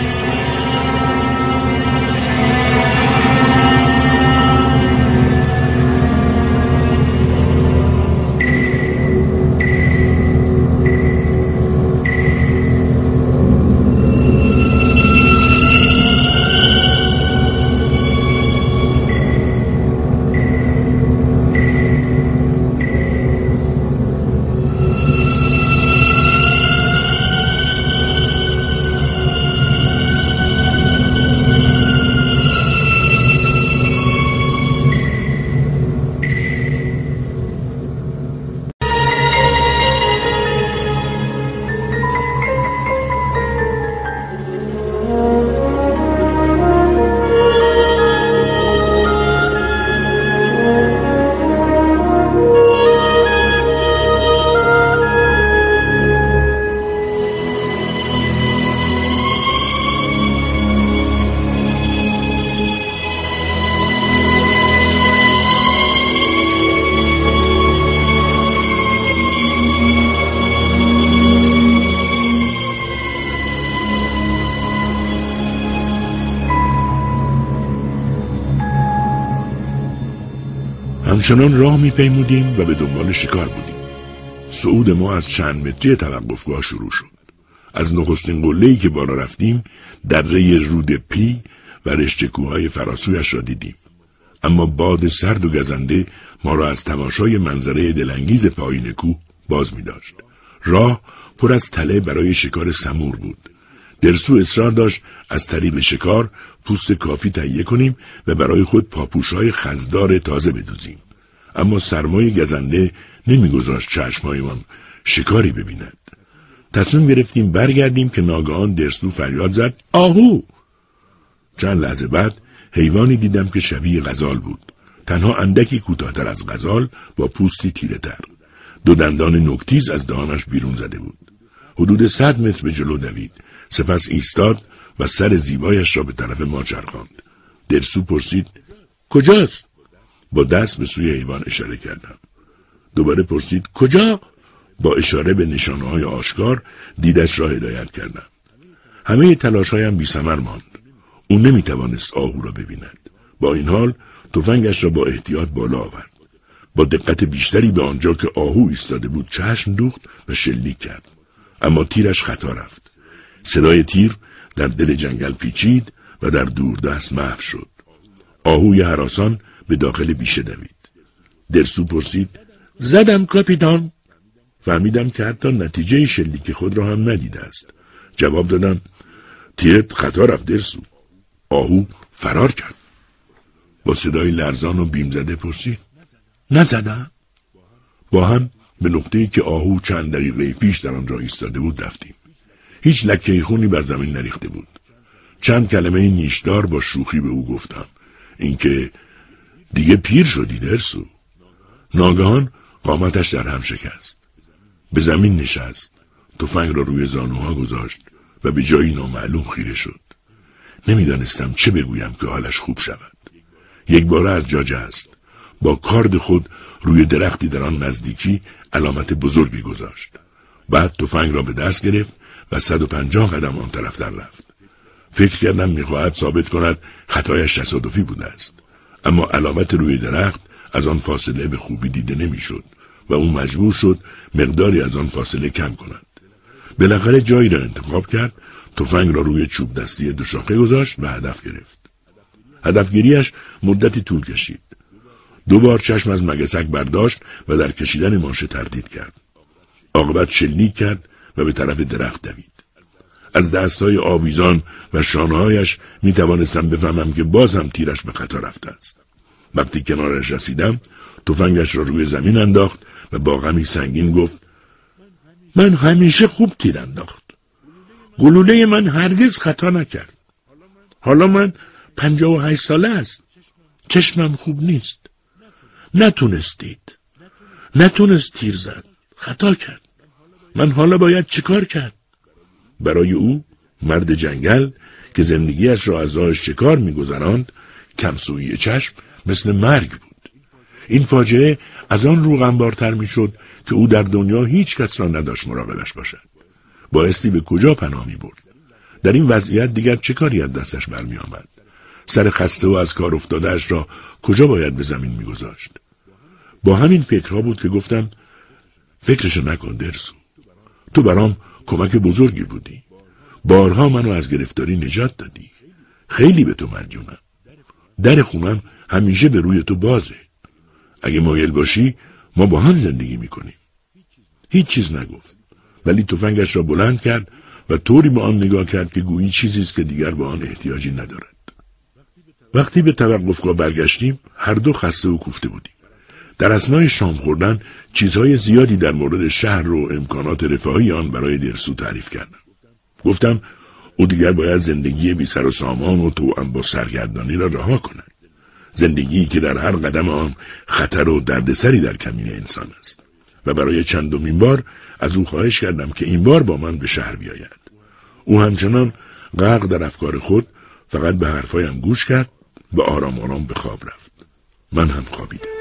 Speaker 1: همچنان راه میپیمودیم و به دنبال شکار بودیم صعود ما از چند متری توقفگاه شروع شد از نخستین قله‌ای که بالا رفتیم دره رود پی و رشته کوههای فراسویش را دیدیم اما باد سرد و گزنده ما را از تماشای منظره دلانگیز پایین کوه باز می داشت. راه پر از تله برای شکار سمور بود. درسو اصرار داشت از طریق شکار پوست کافی تهیه کنیم و برای خود پاپوشهای خزدار تازه بدوزیم. اما سرمای گزنده نمیگذاشت چشمهایمان شکاری ببیند. تصمیم گرفتیم برگردیم که ناگهان درسو فریاد زد آهو! چند لحظه بعد حیوانی دیدم که شبیه غزال بود. تنها اندکی کوتاهتر از غزال با پوستی تیره تر دو دندان نکتیز از دهانش بیرون زده بود. حدود صد متر به جلو دوید. سپس ایستاد و سر زیبایش را به طرف ما چرخاند. درسو پرسید کجاست؟ با دست به سوی حیوان اشاره کردم. دوباره پرسید کجا؟ با اشاره به نشانه های آشکار دیدش را هدایت کردم. همه تلاش هایم بی ماند. او نمی توانست آهو را ببیند. با این حال تفنگش را با احتیاط بالا آورد. با دقت بیشتری به آنجا که آهو ایستاده بود چشم دوخت و شلیک کرد. اما تیرش خطا رفت. صدای تیر در دل جنگل پیچید و در دوردست محو شد. آهوی حراسان به داخل بیشه دوید. درسو پرسید زدم کاپیتان. فهمیدم که حتی نتیجه شلیک خود را هم ندیده است. جواب دادم تیرت خطا رفت درسو. آهو فرار کرد. با صدای لرزان و بیم زده پرسید نزدم. با هم به نقطه‌ای که آهو چند دقیقه پیش در آنجا ایستاده بود رفتیم. هیچ لکه خونی بر زمین نریخته بود. چند کلمه نیشدار با شوخی به او گفتم. اینکه دیگه پیر شدی درسو؟ ناگهان قامتش در هم شکست. به زمین نشست تفنگ را روی زانوها گذاشت و به جایی نامعلوم خیره شد. نمی‌دانستم چه بگویم که حالش خوب شود. یک بار از جا است با کارد خود روی درختی در آن نزدیکی علامت بزرگی گذاشت. بعد تفنگ را به دست گرفت و صد و پنجاه قدم آن طرف در رفت. فکر کردم می‌خواهد ثابت کند خطایش تصادفی بوده است. اما علامت روی درخت از آن فاصله به خوبی دیده نمی‌شد و او مجبور شد مقداری از آن فاصله کم کند. بالاخره جایی را انتخاب کرد تفنگ را روی چوب دستی دوشاخه گذاشت و هدف گرفت. هدفگیریش مدتی طول کشید. دو بار چشم از مگسک برداشت و در کشیدن ماشه تردید کرد. عاقبت شلیک کرد و به طرف درخت دوید. از دستهای آویزان و شانههایش می توانستم بفهمم که باز هم تیرش به خطا رفته است. وقتی کنارش رسیدم تفنگش را روی زمین انداخت و با غمی سنگین گفت من همیشه خوب تیر انداخت. گلوله من هرگز خطا نکرد. حالا من پنجاه و هشت ساله است. چشمم خوب نیست. نتونستید. نتونست تیر زد. خطا کرد. من حالا باید چیکار کرد؟ برای او مرد جنگل که زندگیش را از راه شکار میگذراند کمسویی چشم مثل مرگ بود. این فاجعه از آن رو غمبارتر می‌شد که او در دنیا هیچ کس را نداشت مراقبش باشد. بایستی به کجا پناه می برد در این وضعیت دیگر چه کاری از دستش برمی آمد سر خسته و از کار افتادهش را کجا باید به زمین میگذاشت؟ با همین فکرها بود که گفتم فکرش نکن درسو. تو برام کمک بزرگی بودی. بارها منو از گرفتاری نجات دادی. خیلی به تو مدیونم در خونم همیشه به روی تو بازه. اگه مایل باشی ما با هم زندگی می‌کنیم. هیچ چیز نگفت. ولی تفنگش را بلند کرد و طوری به آن نگاه کرد که گویی چیزی است که دیگر به آن احتیاجی ندارد. وقتی به توقفگاه برگشتیم هر دو خسته و کوفته بودیم. در اسنای شام خوردن چیزهای زیادی در مورد شهر و امکانات رفاهی آن برای درسو تعریف کردم. گفتم او دیگر باید زندگی بی سر و سامان و توأم با سرگردانی را رها کند. زندگی که در هر قدم آن خطر و دردسری در کمین انسان است. و برای چندمین بار از او خواهش کردم که این بار با من به شهر بیاید. او همچنان غرق در افکار خود فقط به حرفایم گوش کرد و آرام آرام به خواب رفت. من هم خوابیدم.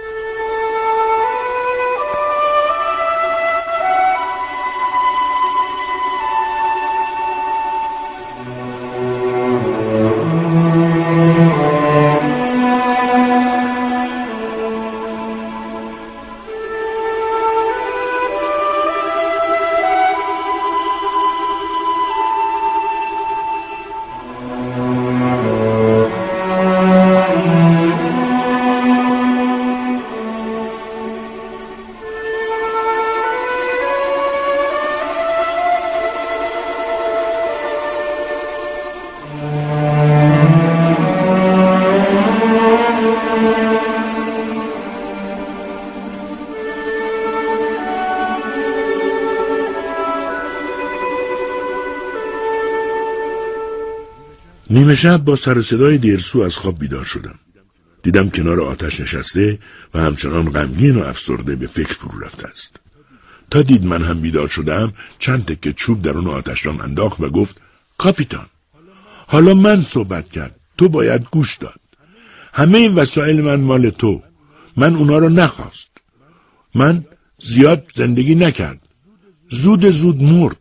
Speaker 1: نیمه شب با سر صدای دیرسو از خواب بیدار شدم. دیدم کنار آتش نشسته و همچنان غمگین و افسرده به فکر فرو رفته است. تا دید من هم بیدار شدم چند تکه چوب در اون آتش را انداخت و گفت کاپیتان حالا من صحبت کرد. تو باید گوش داد. همه این وسایل من مال تو. من اونا رو نخواست. من زیاد زندگی نکرد. زود زود مرد.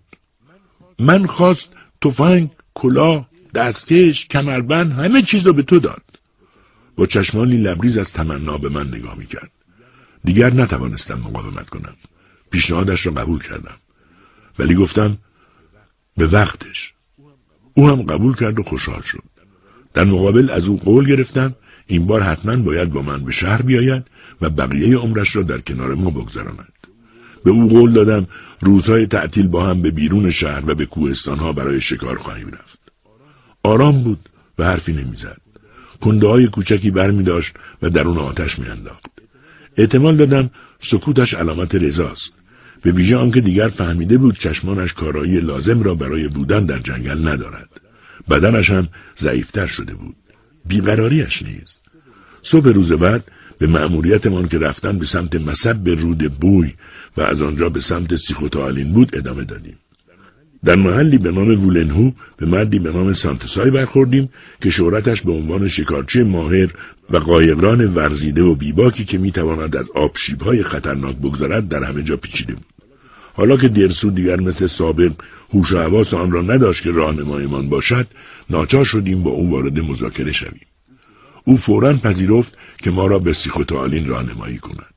Speaker 1: من خواست تفنگ کلاه دستکش کمربند همه چیز رو به تو داد. با چشمانی لبریز از تمنا به من نگاه می‌کرد. دیگر نتوانستم مقاومت کنم. پیشنهادش را قبول کردم. ولی گفتم به وقتش. او هم قبول کرد و خوشحال شد. در مقابل از او قول گرفتم این بار حتما باید با من به شهر بیاید و بقیه عمرش را در کنار ما بگذراند. به او قول دادم روزهای تعطیل با هم به بیرون شهر و به کوهستانها برای شکار خواهیم رفت. آرام بود و حرفی نمی‌زد. کنده های کوچکی بر می داشت و درون آتش می انداخت. احتمال دادم سکوتش علامت رضاست. به ویژه آنکه دیگر فهمیده بود چشمانش کارایی لازم را برای بودن در جنگل ندارد. بدنش هم ضعیفتر شده بود. بیقراریش نیز. صبح روز بعد به مأموریتمان که رفتن به سمت مصب رود بوی و از آنجا به سمت سیخوتالین بود ادامه دادیم. در محلی به نام وولنهو به مردی به نام سانتسای برخوردیم که شهرتش به عنوان شکارچی ماهر و قایقران ورزیده و بیباکی که می‌تواند از آبشیبهای خطرناک بگذارد در همه جا پیچیده بود. حالا که درسو دیگر مثل سابق هوش و حواس آن را نداشت که راهنمایمان باشد ناچار شدیم با او وارد مذاکره شویم. او فورا پذیرفت که ما را به سیخوتالین راهنمایی کند.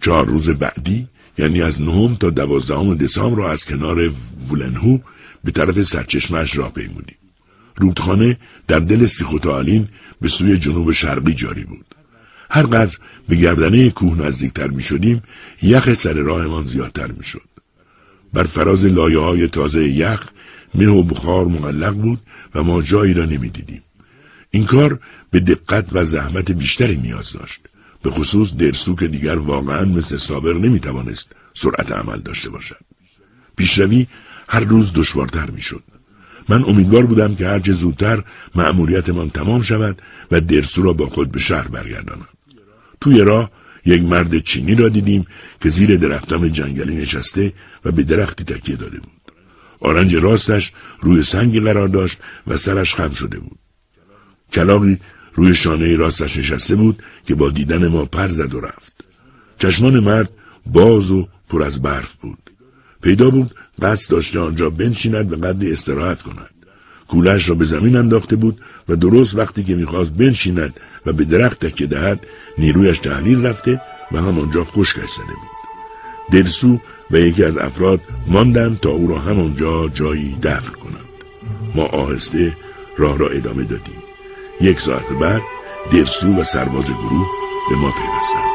Speaker 1: چهار روز بعدی یعنی از نهم تا دوازدهم دسامبر را از کنار وولنهو به طرف سرچشمش راه پیمودیم رودخانه در دل سیخوتالین به سوی جنوب شرقی جاری بود هرقدر به گردنه کوه نزدیکتر می شدیم یخ سر راهمان زیادتر می شد. بر فراز لایه های تازه یخ مه و بخار معلق بود و ما جایی را نمی دیدیم. این کار به دقت و زحمت بیشتری نیاز داشت. به خصوص درسو که دیگر واقعا مثل سابق نمی توانست سرعت عمل داشته باشد. پیشروی هر روز دشوارتر می شد. من امیدوار بودم که هرچه زودتر مأموریتمان تمام شود و درسو را با خود به شهر برگردانم. توی راه یک مرد چینی را دیدیم که زیر درختان جنگلی نشسته و به درختی تکیه داده بود. آرنج راستش روی سنگی قرار داشت و سرش خم شده بود. کلاقی روی شانه راستش نشسته بود که با دیدن ما پر زد و رفت. چشمان مرد باز و پر از برف بود. پیدا بود قصد داشته آنجا بنشیند و قدری استراحت کند. کولش را به زمین انداخته بود و درست وقتی که می‌خواست بنشیند و به درخت تکیه دهد نیرویش تحلیل رفته و همانجا خشکش زده بود درسو و یکی از افراد ماندند تا او را همانجا جایی دفن کنند ما آهسته راه را ادامه دادیم یک ساعت بعد درسو و سرباز گروه به ما پیوستند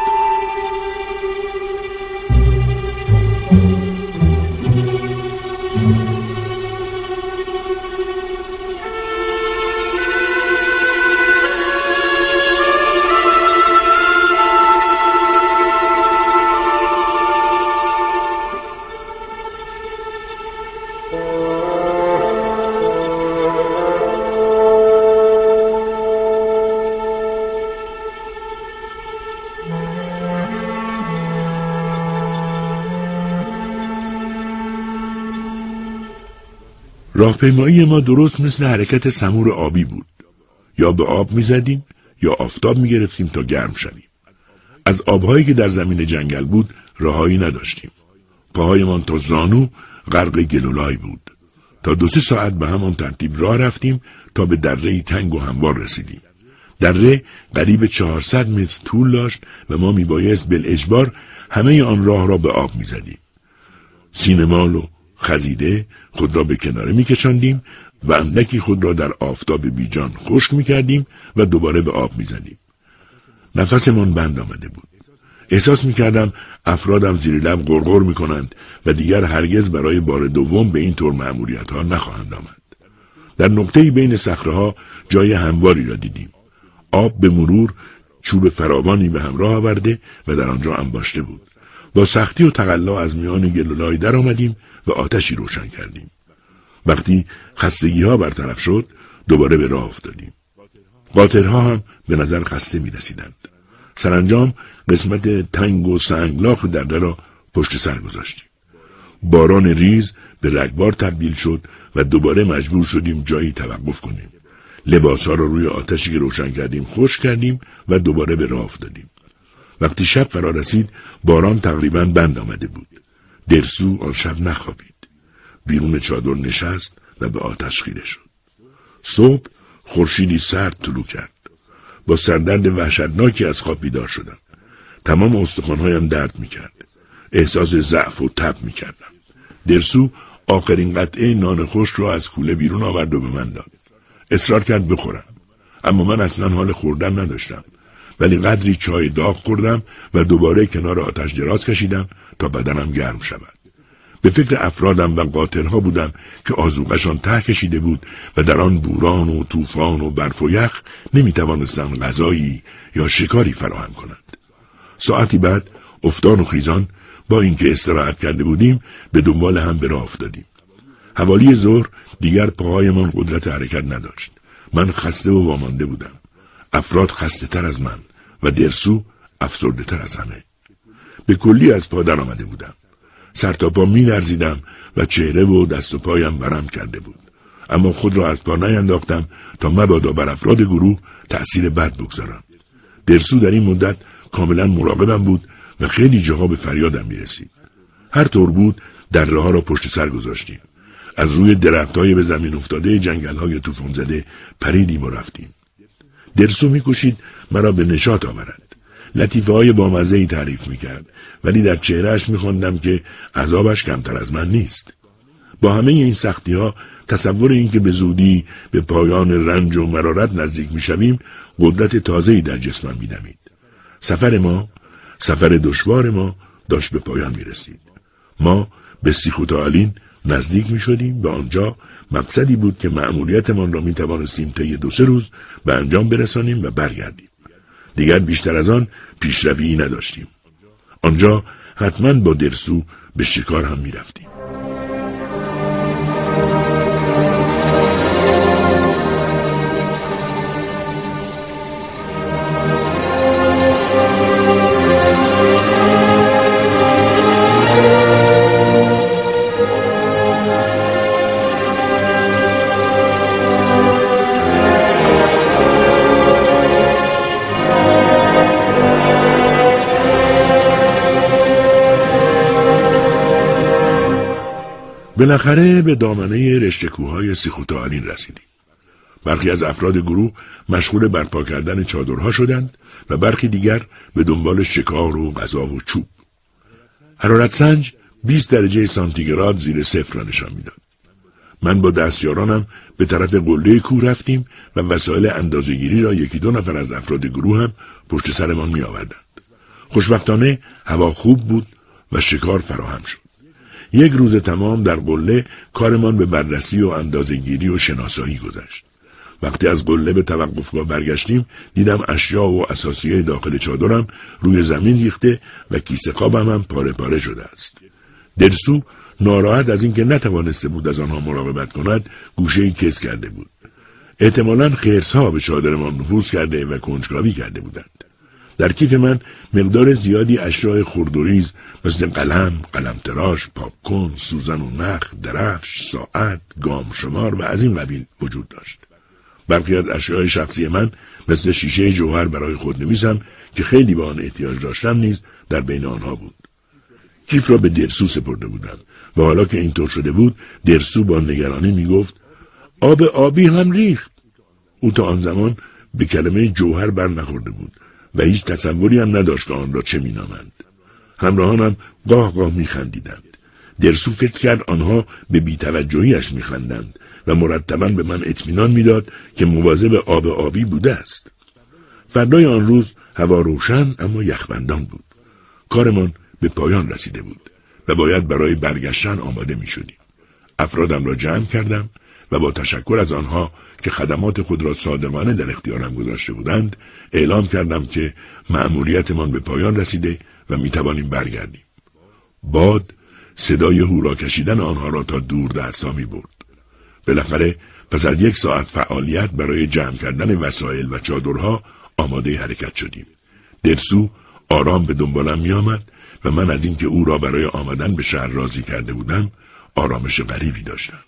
Speaker 1: راهپیمایی ما درست مثل حرکت سمور آبی بود. یا به آب می‌زدیم یا آفتاب می‌گرفتیم تا گرم شویم. از آبهایی که در زمین جنگل بود راهایی نداشتیم. پاهایمان تا زانو غرق گلولای بود. تا دو سه ساعت به همان ترتیب راه رفتیم تا به دره تنگ و هموار رسیدیم. دره قریب 400 متر طول داشت و ما میبایست بالاجبار همه آن راه را به آب می‌زدیم. سینمال و خزیده خود را به کناره میکشاندیم و اندکی خود را در آفتاب بیجان خشک می‌کردیم و دوباره به آب می‌زدیم. نفسمان بند آمده بود. احساس می‌کردم افرادم زیر لب غرغر می‌کنند و دیگر هرگز برای بار دوم به این طور معمولیت ها نخواهند آمد. در نقطه بین صخره جای همواری را دیدیم. آب به مرور چوب فراوانی به همراه آورده و در آنجا انباشته بود. با سختی و تقلا از میان گلولای در آمدیم و آتشی روشن کردیم. وقتی خستگی ها برطرف شد دوباره به راه افتادیم قاطرها هم به نظر خسته می رسیدند. سرانجام قسمت تنگ و سنگلاخ درده را پشت سر گذاشتیم. باران ریز به رگبار تبدیل شد و دوباره مجبور شدیم جایی توقف کنیم. لباس ها را روی آتشی که روشن کردیم خوش کردیم و دوباره به راه افتادیم. وقتی شب فرا رسید باران تقریبا بند آمده بود. درسو آن شب نخوابید. بیرون چادر نشست و به آتش خیره شد. صبح خورشیدی سرد طلوع کرد. با سردرد وحشتناکی از خواب بیدار شدم. تمام استخوانهایم درد می‌کرد. احساس ضعف و تب می‌کردم. درسو آخرین قطعه نان خوش را از کوله بیرون آورد و به من داد. اصرار کرد بخورم. اما من اصلا حال خوردن نداشتم. ولی قدری چای داغ خوردم و دوباره کنار آتش دراز کشیدم تا بدنم گرم شود. به فکر افرادم و قاتلها بودم که آزوقشان ته کشیده بود و در آن بوران و طوفان و برف و یخ نمی‌توانستند غذایی یا شکاری فراهم کنند. ساعتی بعد افتان و خیزان با اینکه استراحت کرده بودیم به دنبال هم به راه افتادیم. حوالی ظهر دیگر پاهایمان قدرت حرکت نداشت. من خسته و وامانده بودم. افراد خسته تر از من و درسو افسرده تر از همه. به کلی از پا آمده بودم. سرتاپا می لرزیدم و چهره و دست و پایم برم کرده بود. اما خود را از پا نینداختم تا مبادا بر افراد گروه تأثیر بد بگذارم. درسو در این مدت کاملا مراقبم بود و خیلی جاها به فریادم می رسید. هر طور بود در ها را پشت سر گذاشتیم. از روی های به زمین افتاده جنگل های زده پریدیم و رفتیم. درسو می‌کشید مرا به نشاط آورد. لطیفه های بامزه ای تعریف می‌کرد ولی در چهرهش میخواندم که عذابش کمتر از من نیست. با همه این سختی ها تصور اینکه به زودی به پایان رنج و مرارت نزدیک می‌شویم قدرت تازه‌ای در جسمم میدمید. سفر ما سفر دشوار ما داشت به پایان می رسید. ما به سیخوتالین نزدیک می شدیم به آنجا مقصدی بود که مأموریتمان را می توانستیم طی دو سه روز به انجام برسانیم و برگردیم. دیگر بیشتر از آن پیشروی نداشتیم. آنجا حتما با درسو به شکار هم می رفتیم. بالاخره به دامنه رشته کوههای سیخوتالین رسیدیم. برخی از افراد گروه مشغول برپا کردن چادرها شدند و برخی دیگر به دنبال شکار و غذا و چوب. حرارت سنج 20 درجه سانتیگراد زیر صفر را نشان می‌داد. من با دستیارانم به طرف قله کوه رفتیم و وسایل اندازهگیری را یکی دو نفر از افراد گروه هم پشت سرمان می آوردند. خوشبختانه هوا خوب بود و شکار فراهم شد. یک روز تمام در قله کارمان به بررسی و اندازهگیری و شناسایی گذشت. وقتی از قله به توقفگاه برگشتیم دیدم اشیا و اساسیه داخل چادرم روی زمین ریخته و کیسه خوابم هم پاره پاره شده است. درسو ناراحت از اینکه نتوانسته بود از آنها مراقبت کند گوشه ای کس کرده بود. احتمالا خیرسها به چادرمان نفوذ کرده و کنجکاوی کرده بودند. در کیف من مقدار زیادی اشیاء خردوریز مثل قلم، قلم تراش، پاپکن، سوزن و نخ، درفش، ساعت، گام شمار و از این قبیل وجود داشت. برخی از اشیاء شخصی من مثل شیشه جوهر برای خود نویسم که خیلی به آن احتیاج داشتم نیز در بین آنها بود. کیف را به درسو سپرده بودم و حالا که اینطور شده بود درسو با نگرانی می‌گفت آب آبی هم ریخت. او تا آن زمان به کلمه جوهر بر نخورده بود و هیچ تصوری هم نداشت که آن را چه مینامند. همراهانم گاه گاه میخندیدند. درسو فکر کرد آنها به بیتوجهیش میخندند و مرتبا به من اطمینان می‌داد که مواظب آب آبی بوده است. فردای آن روز هوا روشن اما یخبندان بود. کارمان به پایان رسیده بود و باید برای برگشتن آماده می شدیم. افرادم را جمع کردم و با تشکر از آنها که خدمات خود را صادقانه در اختیارم گذاشته بودند اعلام کردم که مأموریتمان به پایان رسیده و می توانیم برگردیم. باد صدای هورا کشیدن آنها را تا دور دستا می برد. بالاخره پس از یک ساعت فعالیت برای جمع کردن وسایل و چادرها آماده حرکت شدیم. درسو آرام به دنبالم می آمد و من از اینکه او را برای آمدن به شهر راضی کرده بودم آرامش غریبی داشتم.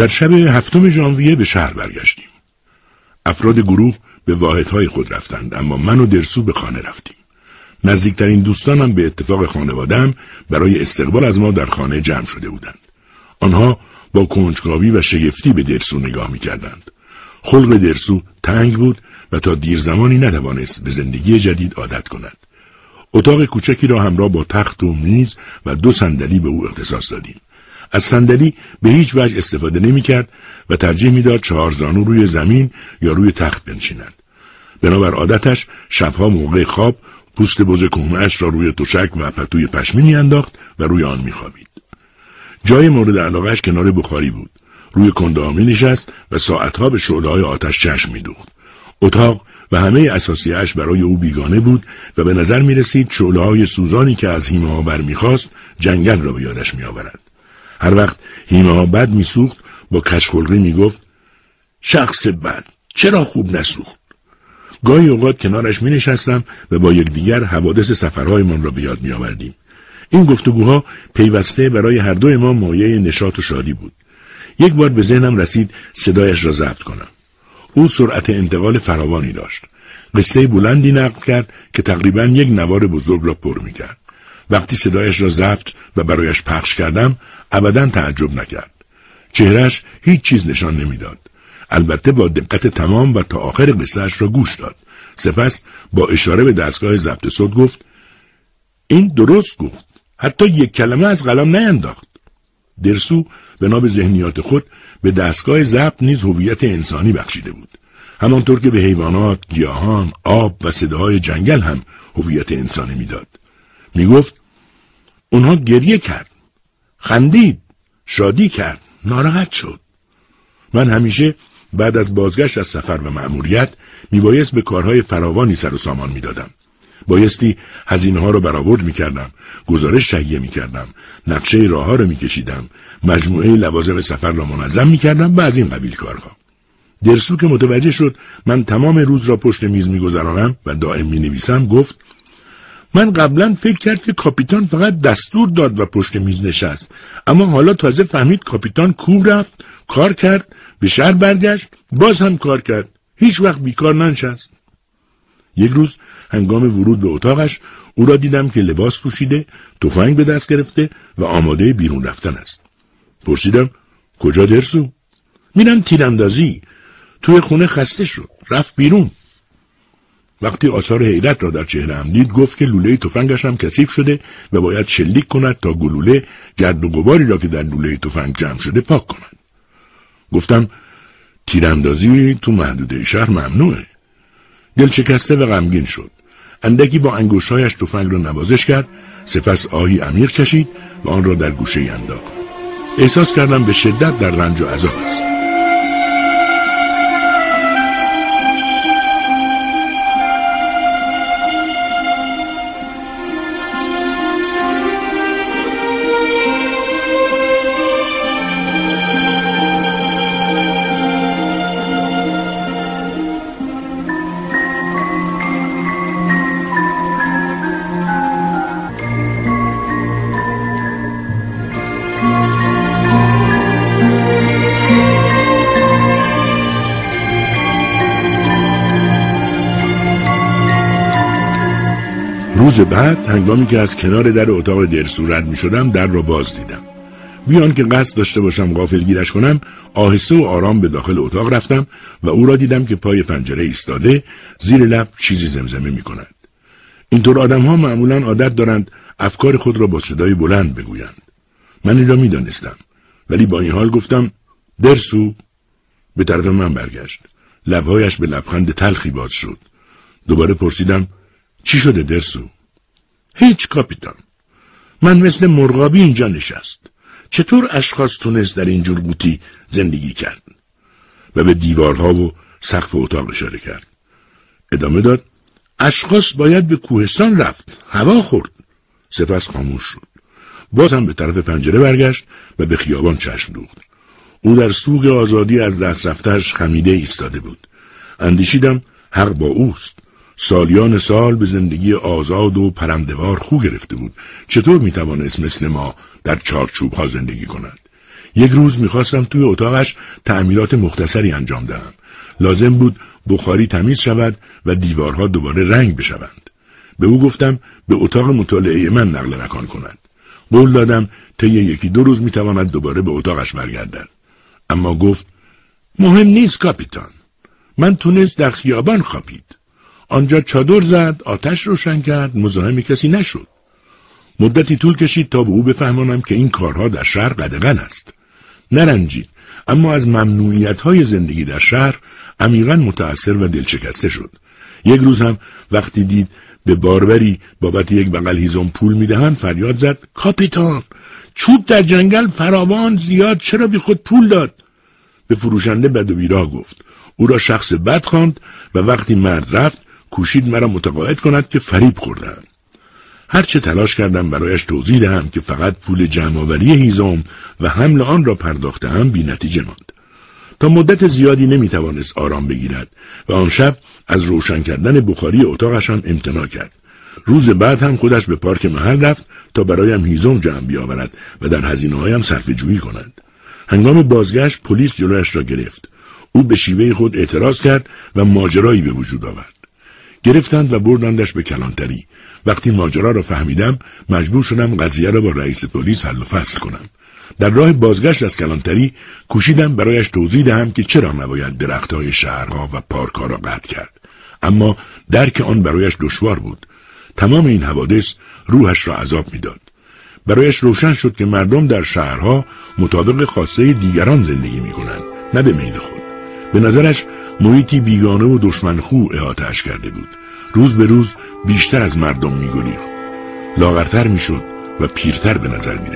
Speaker 1: در شب هفتم ژانویه به شهر برگشتیم. افراد گروه به واحدهای خود رفتند اما من و درسو به خانه رفتیم. نزدیکترین دوستانم به اتفاق خانوادم برای استقبال از ما در خانه جمع شده بودند. آنها با کنجکاوی و شگفتی به درسو نگاه می کردند. خلق درسو تنگ بود و تا دیر زمانی نتوانست به زندگی جدید عادت کند. اتاق کوچکی را همراه با تخت و میز و دو صندلی به او اختصاص دادیم. از صندلی به هیچ وجه استفاده نمی کرد و ترجیح می‌داد چهار زانو روی زمین یا روی تخت بنشیند. بنابر عادتش شبها موقع خواب پوست بز کهمهاش را روی تشک و پتوی پشمی انداخت و روی آن میخوابید. جای مورد علاقهش کنار بخاری بود. روی کنده می نشست و ساعتها به شعله آتش چشم میدوخت. اتاق و همه اساسیهش برای او بیگانه بود و به نظر می رسید های سوزانی که از هیمه ها برمیخواست جنگل را به یادش می آورد. هر وقت هیمه ها بد میسوخت با کشخلقی می‌گفت شخص بد چرا خوب نسوخت گاهی اوقات کنارش می نشستم و با یکدیگر حوادث سفرهایمان را به یاد می آوردیم. این گفتگوها پیوسته برای هر دوی ما مایه نشاط و شادی بود. یک بار به ذهنم رسید صدایش را ضبط کنم. او سرعت انتقال فراوانی داشت. قصه بلندی نقل کرد که تقریبا یک نوار بزرگ را پر می کرد. وقتی صدایش را ضبط و برایش پخش کردم ابدا تعجب نکرد. چهرش هیچ چیز نشان نمی‌داد. البته با دقت تمام و تا آخر قصهش را گوش داد. سپس با اشاره به دستگاه ضبط صوت گفت این درست گفت. حتی یک کلمه از قلم نینداخت. درسو بنا به ذهنیات خود به دستگاه ضبط نیز هویت انسانی بخشیده بود. همانطور که به حیوانات، گیاهان، آب و صداهای جنگل هم هویت انسانی می‌داد. می‌گفت اونها گریه کرد خندید. شادی کرد. ناراحت شد. من همیشه بعد از بازگشت از سفر و مأموریت میبایست به کارهای فراوانی سر و سامان می‌دادم. بایستی هزینه ها رو برآورد می‌کردم. گزارش تهیه می‌کردم. نقشه راه ها رو میکشیدم. مجموعه لوازم سفر را منظم می‌کردم و از این قبیل کارها. درسو که متوجه شد من تمام روز را پشت میز میگذرانم و دائم می‌نویسم گفت من قبلا فکر کرد که کاپیتان فقط دستور داد و پشت میز نشست. اما حالا تازه فهمید کاپیتان کو رفت کار کرد به شهر برگشت باز هم کار کرد. هیچ وقت بیکار ننشست. یک روز هنگام ورود به اتاقش او را دیدم که لباس پوشیده تفنگ به دست گرفته و آماده بیرون رفتن است. پرسیدم کجا درسو؟ میرم تیراندازی. توی خونه خسته شد رفت بیرون. وقتی آثار حیرت را در چهره هم دید گفت که لوله تفنگش هم کثیف شده و باید شلیک کند تا گلوله گرد و غباری را که در لوله تفنگ جمع شده پاک کند. گفتم تیراندازی تو محدوده شهر ممنوعه. دل شکسته و غمگین شد. اندکی با انگوشهایش تفنگ را نوازش کرد سپس آهی عمیق کشید و آن را در گوشه انداخت. احساس کردم به شدت در رنج و عذاب است. روز بعد هنگامی که از کنار در اتاق درسو رد می شدم در را باز دیدم بیان که قصد داشته باشم غافل گیرش کنم آهسته و آرام به داخل اتاق رفتم و او را دیدم که پای پنجره ایستاده زیر لب چیزی زمزمه می کند. اینطور آدم ها معمولا عادت دارند افکار خود را با صدای بلند بگویند. من این را می دانستم. ولی با این حال گفتم درسو به طرف من برگشت. لبهایش به لبخند تلخی باز شد. دوباره پرسیدم چی شده درسو؟ هیچ کاپیتان. من مثل مرغابی اینجا نشست. چطور اشخاص تونست در این جور قوطی زندگی کرد؟ و به دیوارها و سقف اتاق اشاره کرد. ادامه داد اشخاص باید به کوهستان رفت. هوا خورد. سپس خاموش شد. باز هم به طرف پنجره برگشت و به خیابان چشم دوخت. او در سوق آزادی از دست رفتهش خمیده ایستاده بود. اندیشیدم حق با اوست. سالیان سال به زندگی آزاد و پرندوار خو گرفته بود. چطور می‌توانست مثل ما در چارچوب ها زندگی کند؟ یک روز می‌خواستم توی اتاقش تعمیرات مختصری انجام دهم. لازم بود بخاری تمیز شود و دیوارها دوباره رنگ بشوند. به او گفتم به اتاق مطالعه من نقل مکان کند. قول دادم طی یکی دو روز می‌تواند دوباره به اتاقش برگردد. اما گفت مهم نیست کاپیتان. من تونست در خیابان خوابید. آنجا چادر زد، آتش روشن کرد، مزاحم کسی نشد. مدتی طول کشید تا به او بفهمانم که این کارها در شهر قدغن است. نرنجید، اما از ممنوعیت های زندگی در شهر عمیقا متأثر و دلشکسته شد. یک روز هم وقتی دید به باربری بابت یک بغل هیزم پول می‌دهند فریاد زد کاپیتان چوب در جنگل فراوان زیاد چرا بی خود پول داد به فروشنده بد و بیراه گفت او را شخص بد خواند و وقتی مرد رفت کوشید مرا متقاعد کند که فریب خوردم هرچه تلاش کردم برایش توضیح دهم که فقط پول جمعآوری هیزم و حمل آن را پرداختم بی نتیجه ماند تا مدت زیادی نمی‌توانست آرام بگیرد و آن شب از روشن کردن بخاری اتاقشان امتناع کرد. روز بعد هم خودش به پارک محل رفت تا برایم هیزم جمع بیاورد و در هزینه هایم صرف جویی کند. هنگام بازگشت پلیس جلویش را گرفت. او به شیوه خود اعتراض کرد و ماجرایی به وجود آورد. گرفتند و بردندش به کلانتری. وقتی ماجرا را فهمیدم مجبور شدم قضیه را با رئیس پلیس حل و فصل کنم. در راه بازگشت از کلانتری کوشیدم برایش توضیح دهم که چرا نباید درختهای شهرها و پارکها را قطع کرد اما درک آن برایش دشوار بود تمام این حوادث روحش را عذاب می‌داد برایش روشن شد که مردم در شهرها مطابق خواسته دیگران زندگی می کنند نه به میل خود به نظرش محیطی بیگانه و دشمنخو احاتش کرده بود. روز به روز بیشتر از مردم میگریخت. لاغرتر می‌شد و پیرتر به نظر می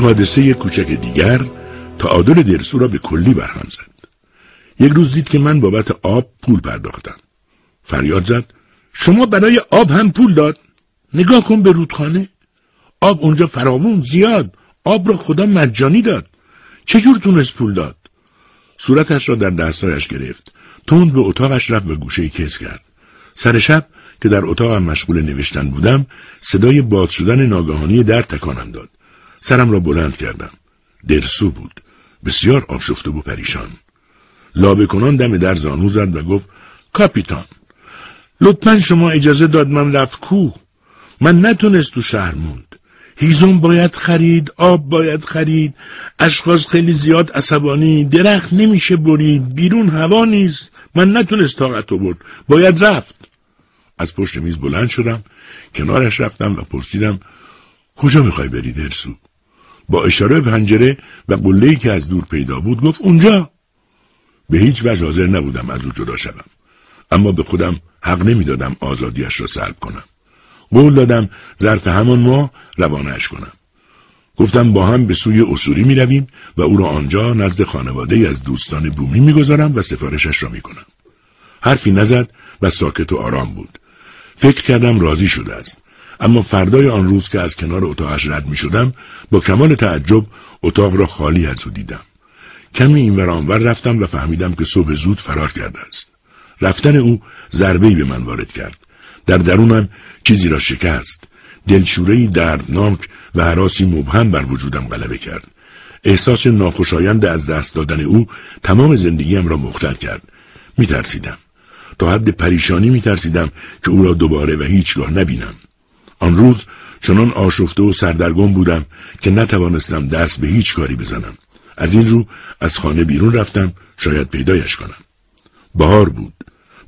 Speaker 1: حادثه کوچک دیگر تعادل درسو را به کلی برهم زد. یک روز دید که من بابت آب پول پرداختم. فریاد زد شما برای آب هم پول داد؟ نگاه کن به رودخانه. آب اونجا فراوون زیاد. آب را خدا مجانی داد. چجور تونست پول داد؟ صورتش را در دستایش گرفت. تند به اتاقش رفت و گوشه کس کرد. سر شب که در اتاقم مشغول نوشتن بودم صدای باز شدن ناگهانی در تکانم داد. سرم را بلند کردم. درسو بود. بسیار آشفته و پریشان. لابه کنان دم در زانو زد و گفت کاپیتان لطفا شما اجازه داد من رفت کو من نتونست تو شهر موند. هیزم باید خرید آب باید خرید. اشخاص خیلی زیاد عصبانی درخت نمیشه برید بیرون هوا نیست. من نتونست طاقت برد باید رفت. از پشت میز بلند شدم کنارش رفتم و پرسیدم کجا می‌خوای بری درسو؟ با اشاره پنجره و قله‌ای که از دور پیدا بود گفت اونجا به هیچ وجه حاضر نبودم از او جدا شوم اما به خودم حق نمی‌دادم آزادیش را سلب کنم قول دادم ظرف همان ماه روانش کنم گفتم با هم به سوی اصوری می رویم و او را آنجا نزد خانواده از دوستان بومی می‌گذارم و سفارشش را می کنم. حرفی نزد و ساکت و آرام بود. فکر کردم راضی شده است. اما فردای آن روز که از کنار اتاقش رد می شدم با کمال تعجب اتاق را خالی از او دیدم. کمی این ورانور رفتم و فهمیدم که صبح زود فرار کرده است. رفتن او ضربه‌ای به من وارد کرد. در درونم چیزی را شکست. دلشورهی دردناک و حراسی مبهم بر وجودم غلبه کرد. احساس ناخوشایند از دست دادن او تمام زندگیم را مختل کرد. می ترسیدم. تا حد پریشانی می ترسیدم که او را دوباره و هیچگاه نبینم. آن روز چنان آشفته و سردرگم بودم که نتوانستم دست به هیچ کاری بزنم. از این رو از خانه بیرون رفتم شاید پیدایش کنم. بهار بود.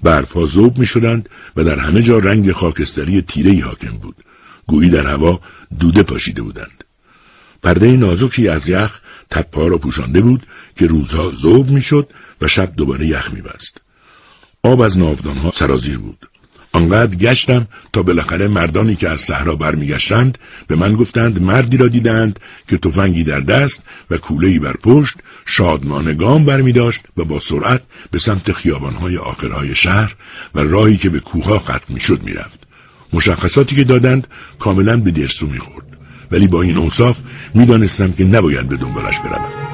Speaker 1: برفها زوب می شدند و در همه جا رنگ خاکستری تیرهی حاکم بود. گویی در هوا دوده پاشیده بودند. پرده نازکی از یخ تپا را پوشانده بود که روزها زوب می‌شد و شب دوباره یخ میبست. آب از ناودانها سرازیر بود. آنقدر گشتم تا بالاخره مردانی که از صحرا برمیگشتند به من گفتند مردی را دیدند که تفنگی در دست و کولهای بر پشت شادمان گام برمی داشت و با سرعت به سمت خیابانهای آخرهای شهر و راهی که به کوها ختم می‌شد می‌رفت. مشخصاتی که دادند کاملا به درسو می‌خورد. ولی با این اوصاف می‌دانستم که نباید به دنبالش بروم.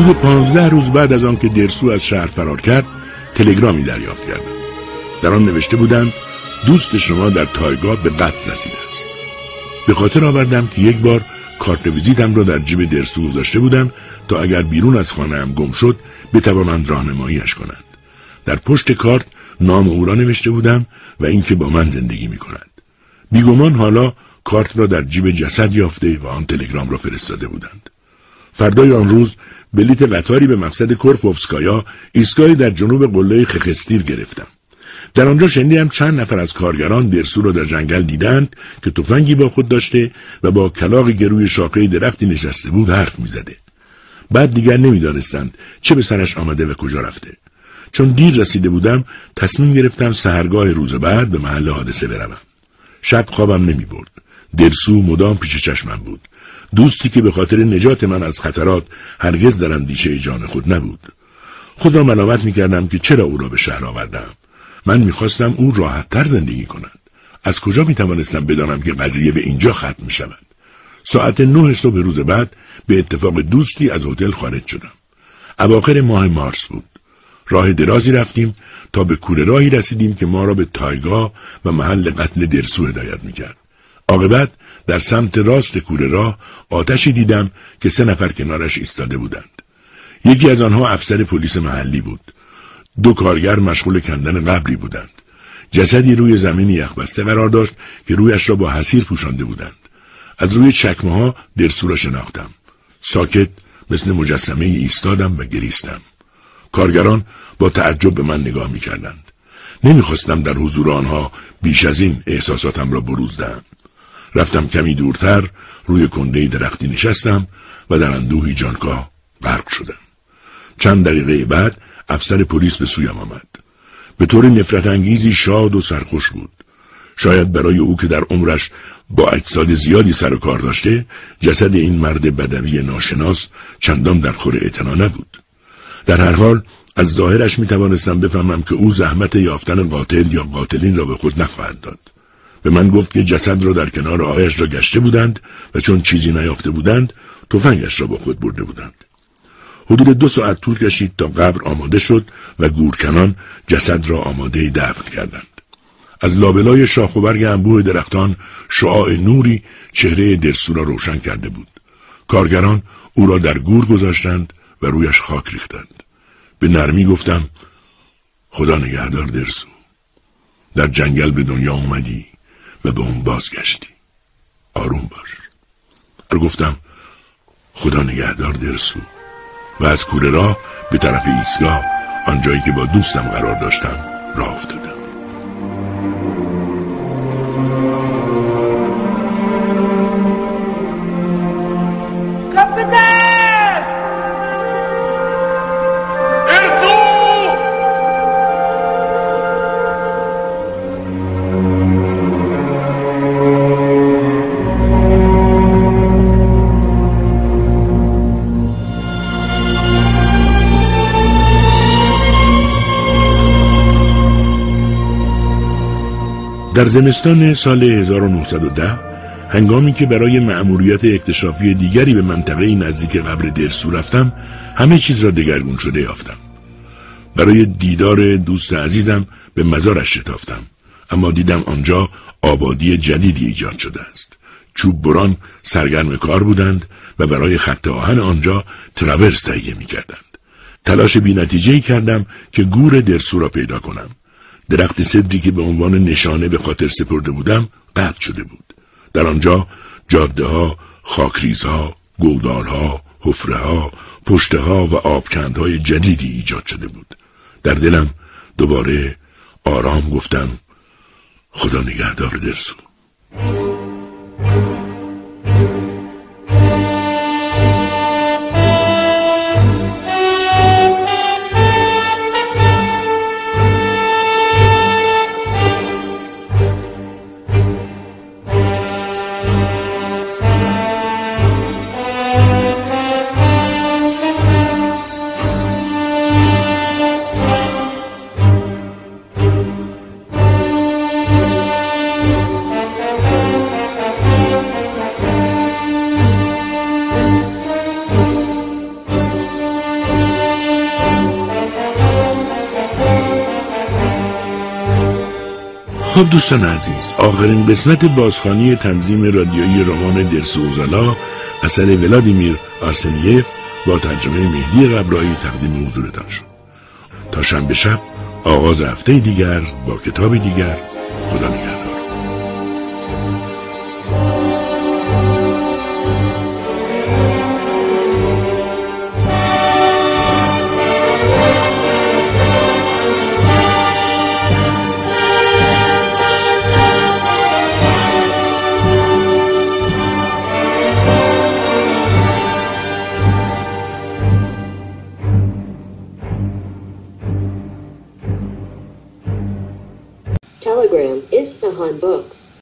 Speaker 1: حدود پانزده روز بعد از آنکه درسو از شهر فرار کرد تلگرامی دریافت کردم. در آن نوشته بودند دوست شما در تایگا به قتل رسیده است. به خاطر آوردم که یک بار کارت ویزیتم را در جیب درسو گذاشته بودم تا اگر بیرون از خانه هم گم شد بتوانند راهنماییش کنند در پشت کارت نام او را نوشته بودم و اینکه با من زندگی می کند بیگمان حالا کارت را در جیب جسد یافته و آن تلگرام را فرستاده بودند. فردای آن روز بلیت قطاری به مقصد کورفوفسکایا ایستگاهی در جنوب قله خخستیر گرفتم. در آنجا شنیدم چند نفر از کارگران درسو را در جنگل دیدند که تفنگی با خود داشته و با کلاق گروی شاخه درختی نشسته بود حرف می‌زده. بعد دیگر نمی‌دانستند چه به سرش آمده و کجا رفته. چون دیر رسیده بودم تصمیم گرفتم سهرگاه روز بعد به محل حادثه بروم. شب خوابم نمی برد. درسو مدام پیش چشمم بود. دوستی که به خاطر نجات من از خطرات هرگز در اندیشه جان خود نبود. خود را ملامت می کردم که چرا او را به شهر آوردم. من می‌خواستم او راحتتر زندگی کند. از کجا می توانستم بدانم که قضیه به اینجا ختم می شود ساعت نه صبح روز بعد به اتفاق دوستی از هتل خارج شدم. اواخر ماه مارس بود. راه درازی رفتیم تا به کوره راهی رسیدیم که ما را به تایگا و محل قتل درسو هدایت می‌کرد. عاقبت در سمت راست کوره راه آتشی دیدم که سه نفر کنارش ایستاده بودند. یکی از آنها افسر پلیس محلی بود. دو کارگر مشغول کندن قبری بودند. جسدی روی زمین یخبسته قرار داشت که رویش را با حسیر پوشانده بودند. از روی چکمه ها درسو را شناختم. ساکت مثل مجسمه ایستادم و گریستم. کارگران با تعجب به من نگاه می کردند. نمی‌خواستم در حضور آنها بیش از این احساساتم را بروز دهم. رفتم کمی دورتر روی کنده درختی نشستم و در اندوهی جانکاه غرق شدم. چند دقیقه بعد افسر پلیس به سویم آمد. به طور نفرت انگیزی شاد و سرخوش بود. شاید برای او که در عمرش با اجساد زیادی سر و کار داشته جسد این مرد بدوی ناشناس چندان در خور اعتنا نبود. در هر حال از ظاهرش می توانستم بفهمم که او زحمت یافتن قاتل یا قاتلین را به خود نخواهد داد. به من گفت که جسد را در کنار آهش را گشته بودند و چون چیزی نیافته بودند تفنگش را با خود برده بودند. حدود دو ساعت طول کشید تا قبر آماده شد و گورکنان جسد را آماده دفن کردند. از لابلای شاخ و برگ انبوه درختان شعاع نوری چهره درسو را روشن کرده بود. کارگران او را در گور گذاشتند و رویش خاک ریختند. به نرمی گفتم خدا نگهدار درسو. در جنگل به دنیا اومدی و به اون بازگشتی. آروم باش. و گفتم خدا نگهدار درسو. و از کوره راه به طرف ایستگاه آنجایی که با دوستم قرار داشتم راه افتادم. زمستان سال 1910 هنگامی که برای مأموریت اکتشافی دیگری به منطقه نزدیک قبر درسو رفتم همه چیز را دگرگون شده یافتم. برای دیدار دوست عزیزم به مزارش شتافتم اما دیدم آنجا آبادی جدیدی ایجاد شده است. چوب بران سرگرم کار بودند و برای خط آهن آنجا تراورس تهیه می کردند. تلاش بی کردم که گور درسو را پیدا کنم. درخت صدری که به عنوان نشانه به خاطر سپرده بودم قطع شده بود. در آنجا جاده ها خاکریز ها گودالها حفره ها پشته ها و آبکندهای جدیدی ایجاد شده بود. در دلم دوباره آرام گفتم خدا نگهدار درسو خب دوستان عزیز آخرین قسمت بازخانی تنظیم رادیویی رمان درسوزالا اثر ولادیمیر آرسنیف با ترجمه مهدی قبرایی تقدیم حضورتان شد. تا شنبه شب آغاز هفته دیگر با کتاب دیگر. خدا نگهدار.